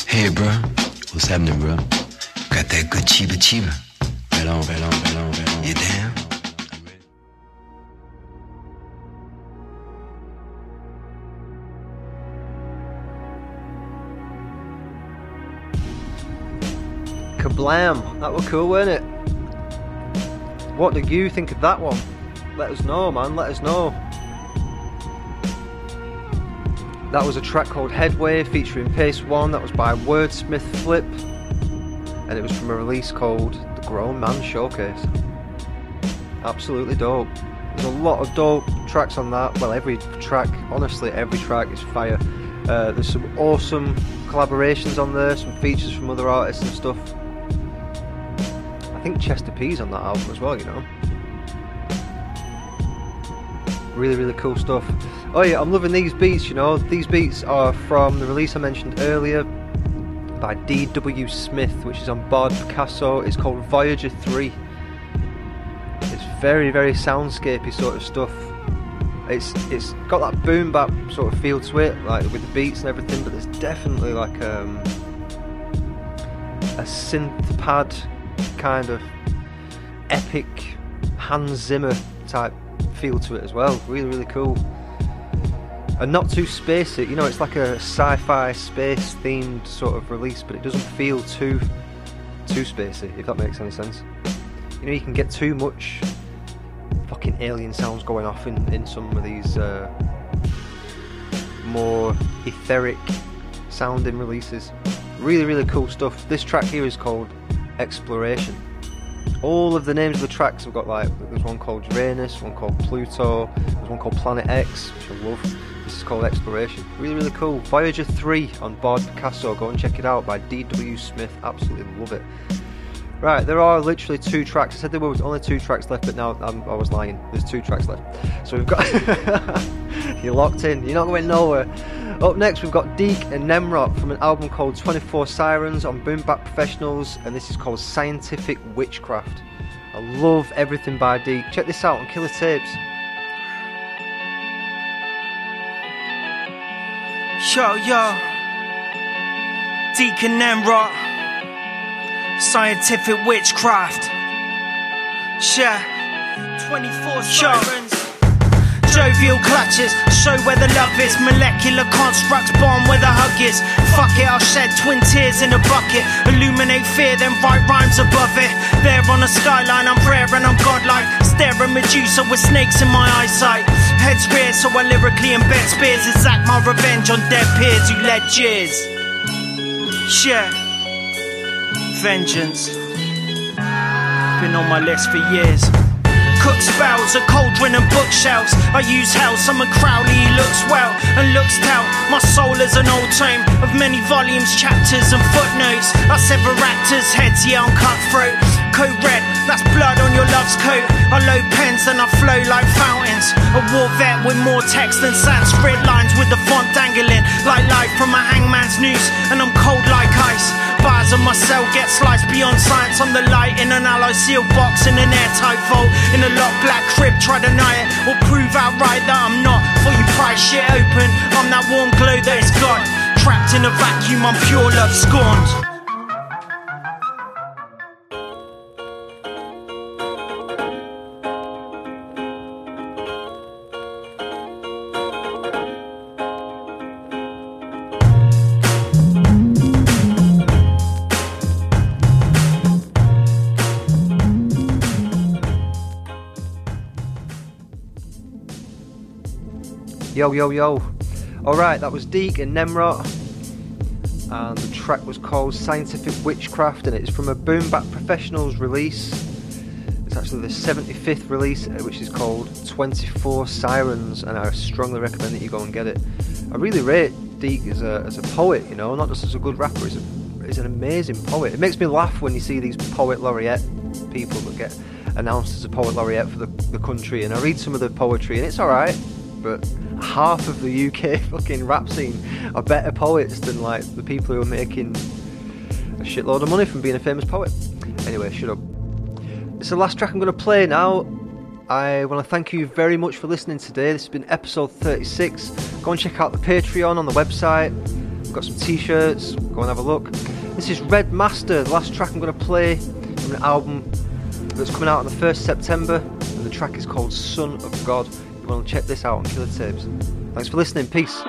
Speaker 28: Hey, bro. What's happening, bro? Got that good chiba chiba. Right on, right on, right on, right on.
Speaker 29: You down?
Speaker 2: Kablam! That was cool, weren't it? What do you think of that one? Let us know, man. Let us know. That was a track called Headway featuring Pace One. That was by Wordsmith Flip, and it was from a release called The Grown Man Showcase. Absolutely dope. There's a lot of dope tracks on that. Well, every track, honestly, every track is fire. Uh, there's some awesome collaborations on there, some features from other artists and stuff. Think Chester P's on that album as well, you know. Really, really cool stuff. Oh yeah, I'm loving these beats, you know. These beats are from the release I mentioned earlier by D.W. Smith, which is on Bard Picasso. It's called Voyager 3. It's very, very soundscapey sort of stuff. It's it's got that boom bap sort of feel to it, like with the beats and everything, but there's definitely like um, a synth pad kind of epic Hans Zimmer type feel to it as well. Really, really cool. And not too spacey, you know, it's like a sci-fi space themed sort of release, but it doesn't feel too too spacey, if that makes any sense. You know, you can get too much fucking alien sounds going off in, in some of these uh, more etheric sounding releases. Really, really cool stuff. This track here is called Exploration. All of the names of the tracks have got like there's one called Uranus, one called Pluto, there's one called Planet X, which I love. This is called Exploration. Really, really cool. Voyager 3 on board Picasso. Go and check it out by D.W. Smith. Absolutely love it. Right, there are literally two tracks. I said there was only two tracks left, but now I'm, i was lying. There's two tracks left. So we've got. You're locked in. You're not going nowhere. Up next, we've got Deek and Nemrot from an album called 24 Sirens on Boom Bap Professionals, and this is called Scientific Witchcraft. I love everything by Deek. Check this out on Killer Tapes.
Speaker 30: Yo, yo. Deek and Nemrot. Scientific Witchcraft. Yeah. 24 Sirens. Jovial clutches, show where the love is. Molecular constructs, bomb where the hug is. Fuck it, I'll shed twin tears in a bucket. Illuminate fear, then write rhymes above it. There on the skyline, I'm rare and I'm godlike. Stare at Medusa with snakes in my eyesight. Heads rear, so I lyrically embed spears. Exact my revenge on dead peers who led jeers. Yeah. Vengeance. Been on my list for years cook spells, a cauldron and bookshelves. I use hell, Simon Crowley looks well and looks stout. My soul is an old tome of many volumes, chapters, and footnotes. I sever actors' heads, yeah, I'm cutthroat. Code red, that's blood on your love's coat. I load pens and I flow like fountains. A war vet with more text than Sanskrit lines with the font dangling like life from a hangman's noose. And I'm cold like ice. Bars of my cell get sliced beyond science. I'm the light in an alloy sealed box in an airtight vault. In a locked black crib, try to deny it or prove outright that I'm not. For you pry shit open, I'm that warm glow that is God. Trapped in a vacuum, I'm pure love scorned.
Speaker 2: Yo, yo, yo. Alright, that was Deek and Nemrot. And the track was called Scientific Witchcraft, and it's from a Boom Professionals release. It's actually the 75th release, uh, which is called 24 Sirens, and I strongly recommend that you go and get it. I really rate Deek as a, as a poet, you know, not just as a good rapper, he's, a, he's an amazing poet. It makes me laugh when you see these poet laureate people that get announced as a poet laureate for the, the country, and I read some of the poetry, and it's alright, but half of the UK fucking rap scene are better poets than like the people who are making a shitload of money from being a famous poet. Anyway, shut up. It's the last track I'm going to play now. I want to thank you very much for listening today. This has been episode 36. Go and check out the Patreon on the website. We've got some t shirts. Go and have a look. This is Red Master, the last track I'm going to play from an album that's coming out on the 1st September, and the track is called Son of God. To check this out on Killer Tapes. Thanks for listening. Peace.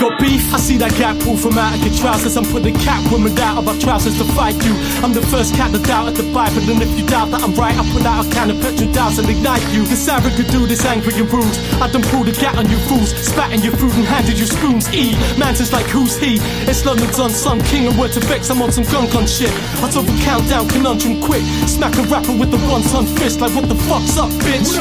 Speaker 29: Got beef, I see that gap pull from out of your trousers. I'm putting cat women out of our trousers to fight you. I'm the first cat to doubt at the Bible, and then if you doubt that I'm right, I'll put out a can of petrol doubts and ignite you. This arrogant could do this angry and rude. I done pulled a gat on you fools, spat in your food and handed you spoons. E, man's like who's he? It's London's unsung king, and word to vex, I'm on some gun gun shit. I told a countdown conundrum quick, smack a rapper with the one ton fist, like what the fuck's up, bitch?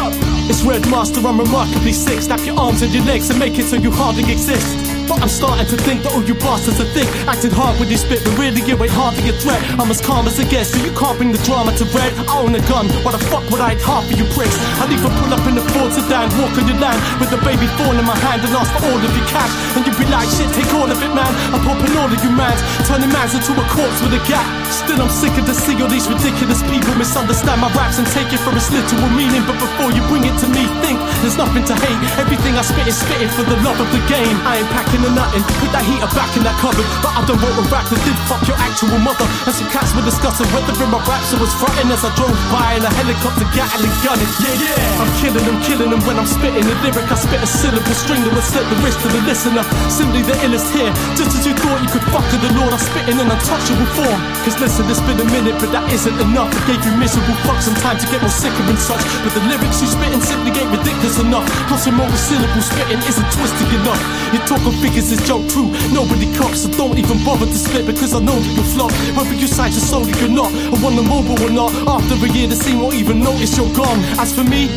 Speaker 29: It's Red Master, I'm remarkably sick. Snap your arms and your legs and make it so you hardly exist. But I'm starting to think that all you bastards are thick. Acting hard with your spit, but really you ain't hardly a threat. I'm as calm as a guest, so you can't bring the drama to red. I own a gun, why the fuck would I hide half of you pricks? I'd even pull up in the Ford sedan, walk on your land with the baby phone in my hand and ask for all of your cash. And you'd be like, shit, take all of it, man. I'm popping all of you mans, turning mans into a corpse with a gap. Still, I'm sick of to see all these ridiculous people misunderstand my raps and take it for its literal meaning. But before you bring it to me, think there's nothing to hate. Everything I spit is spitting for the love of the game. I ain't packing nothing. Put that heater back in that cupboard. But I don't want a rap that did fuck your actual mother. And some cats were discussing whether in my raps I was fronting as I drove by in a helicopter Gatling gunning. Yeah, yeah. I'm killing them, killing them when I'm spitting the lyric. I spit a syllable string that would slit the wrist of the listener. Simply the illest here. Just as you thought you could fuck with the Lord, I spit in an untouchable form. Cause listen, it's been a minute, but that isn't enough. I gave you miserable fucks some time to get more sicker and such. But the lyrics you spitting simply ain't ridiculous enough. Plus your monosyllable spitting isn't twisted enough. You talk of figures is joke true. Nobody cops, so don't even bother to spit because I know that you'll flop. Whether you signed your soul or not, or on the mobile or not. After a year, the scene won't even notice you're gone. As for me,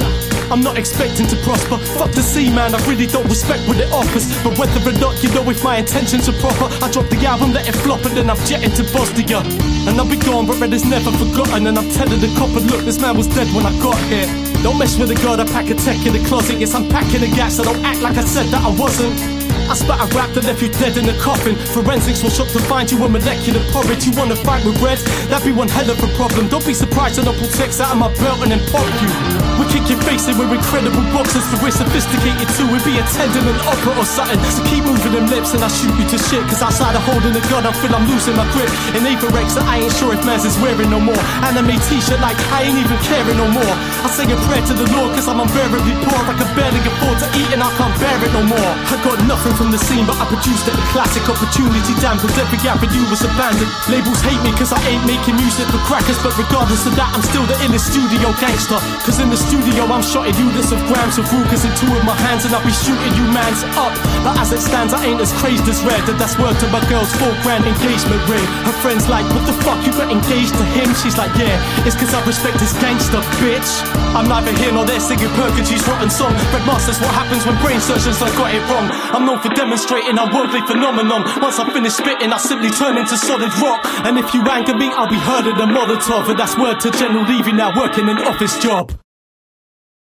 Speaker 29: I'm not expecting to prosper. Fuck the sea, man, I really don't respect what it offers. But whether or not you know if my intentions are proper, I drop the album, let it flop, and then I'm jetting to Bosnia. And I'll be gone, but red is never forgotten. And I'm telling the copper, look, this man was dead when I got here. Don't mess with the god, I pack a tech in the closet. Yes, I'm packing the gas, so don't act like I said that I wasn't. I spat a rap that left you dead in a coffin. Forensics will shock to find you a molecular porridge. You wanna fight with red? That'd be one hell of a problem. Don't be surprised when I pull text out of my belt and then pop you. We kick your face in with incredible boxers, for we're sophisticated too. We'd be attending an opera or something. So keep moving them lips and I shoot you to shit. Cause outside of holding a gun, I feel I'm losing my grip. In Aperex, I ain't sure if man's is wearing no more. Anime t shirt like I ain't even caring no more. I say a prayer to the Lord cause I'm unbearably poor. I can barely afford to eat and I can't bear it no more. I got nothing from the scene, but I produced it. A classic opportunity dampened. Every avenue was abandoned. Labels hate me cause I ain't making music for crackers. But regardless of that, I'm still the illest studio gangster. Cause in the studio, I'm shotting units of grams of Rugers in two of my hands, and I'll be shooting you mans up. But as it stands, I ain't as crazed as red. And that's word to my girl's four grand engagement ring. Her friends like, what the fuck, you got engaged to him? She's like, yeah, it's cause I respect his gangster, bitch. I'm neither here nor there singing Purgatory's rotten song. Red Master's what happens when brain surgeons like got it wrong. I'm known for demonstrating a worldly phenomenon. Once I finish spitting, I simply turn into solid rock. And if you anger me, I'll be heard in a Molotov. And that's word to General Levy now working an office job.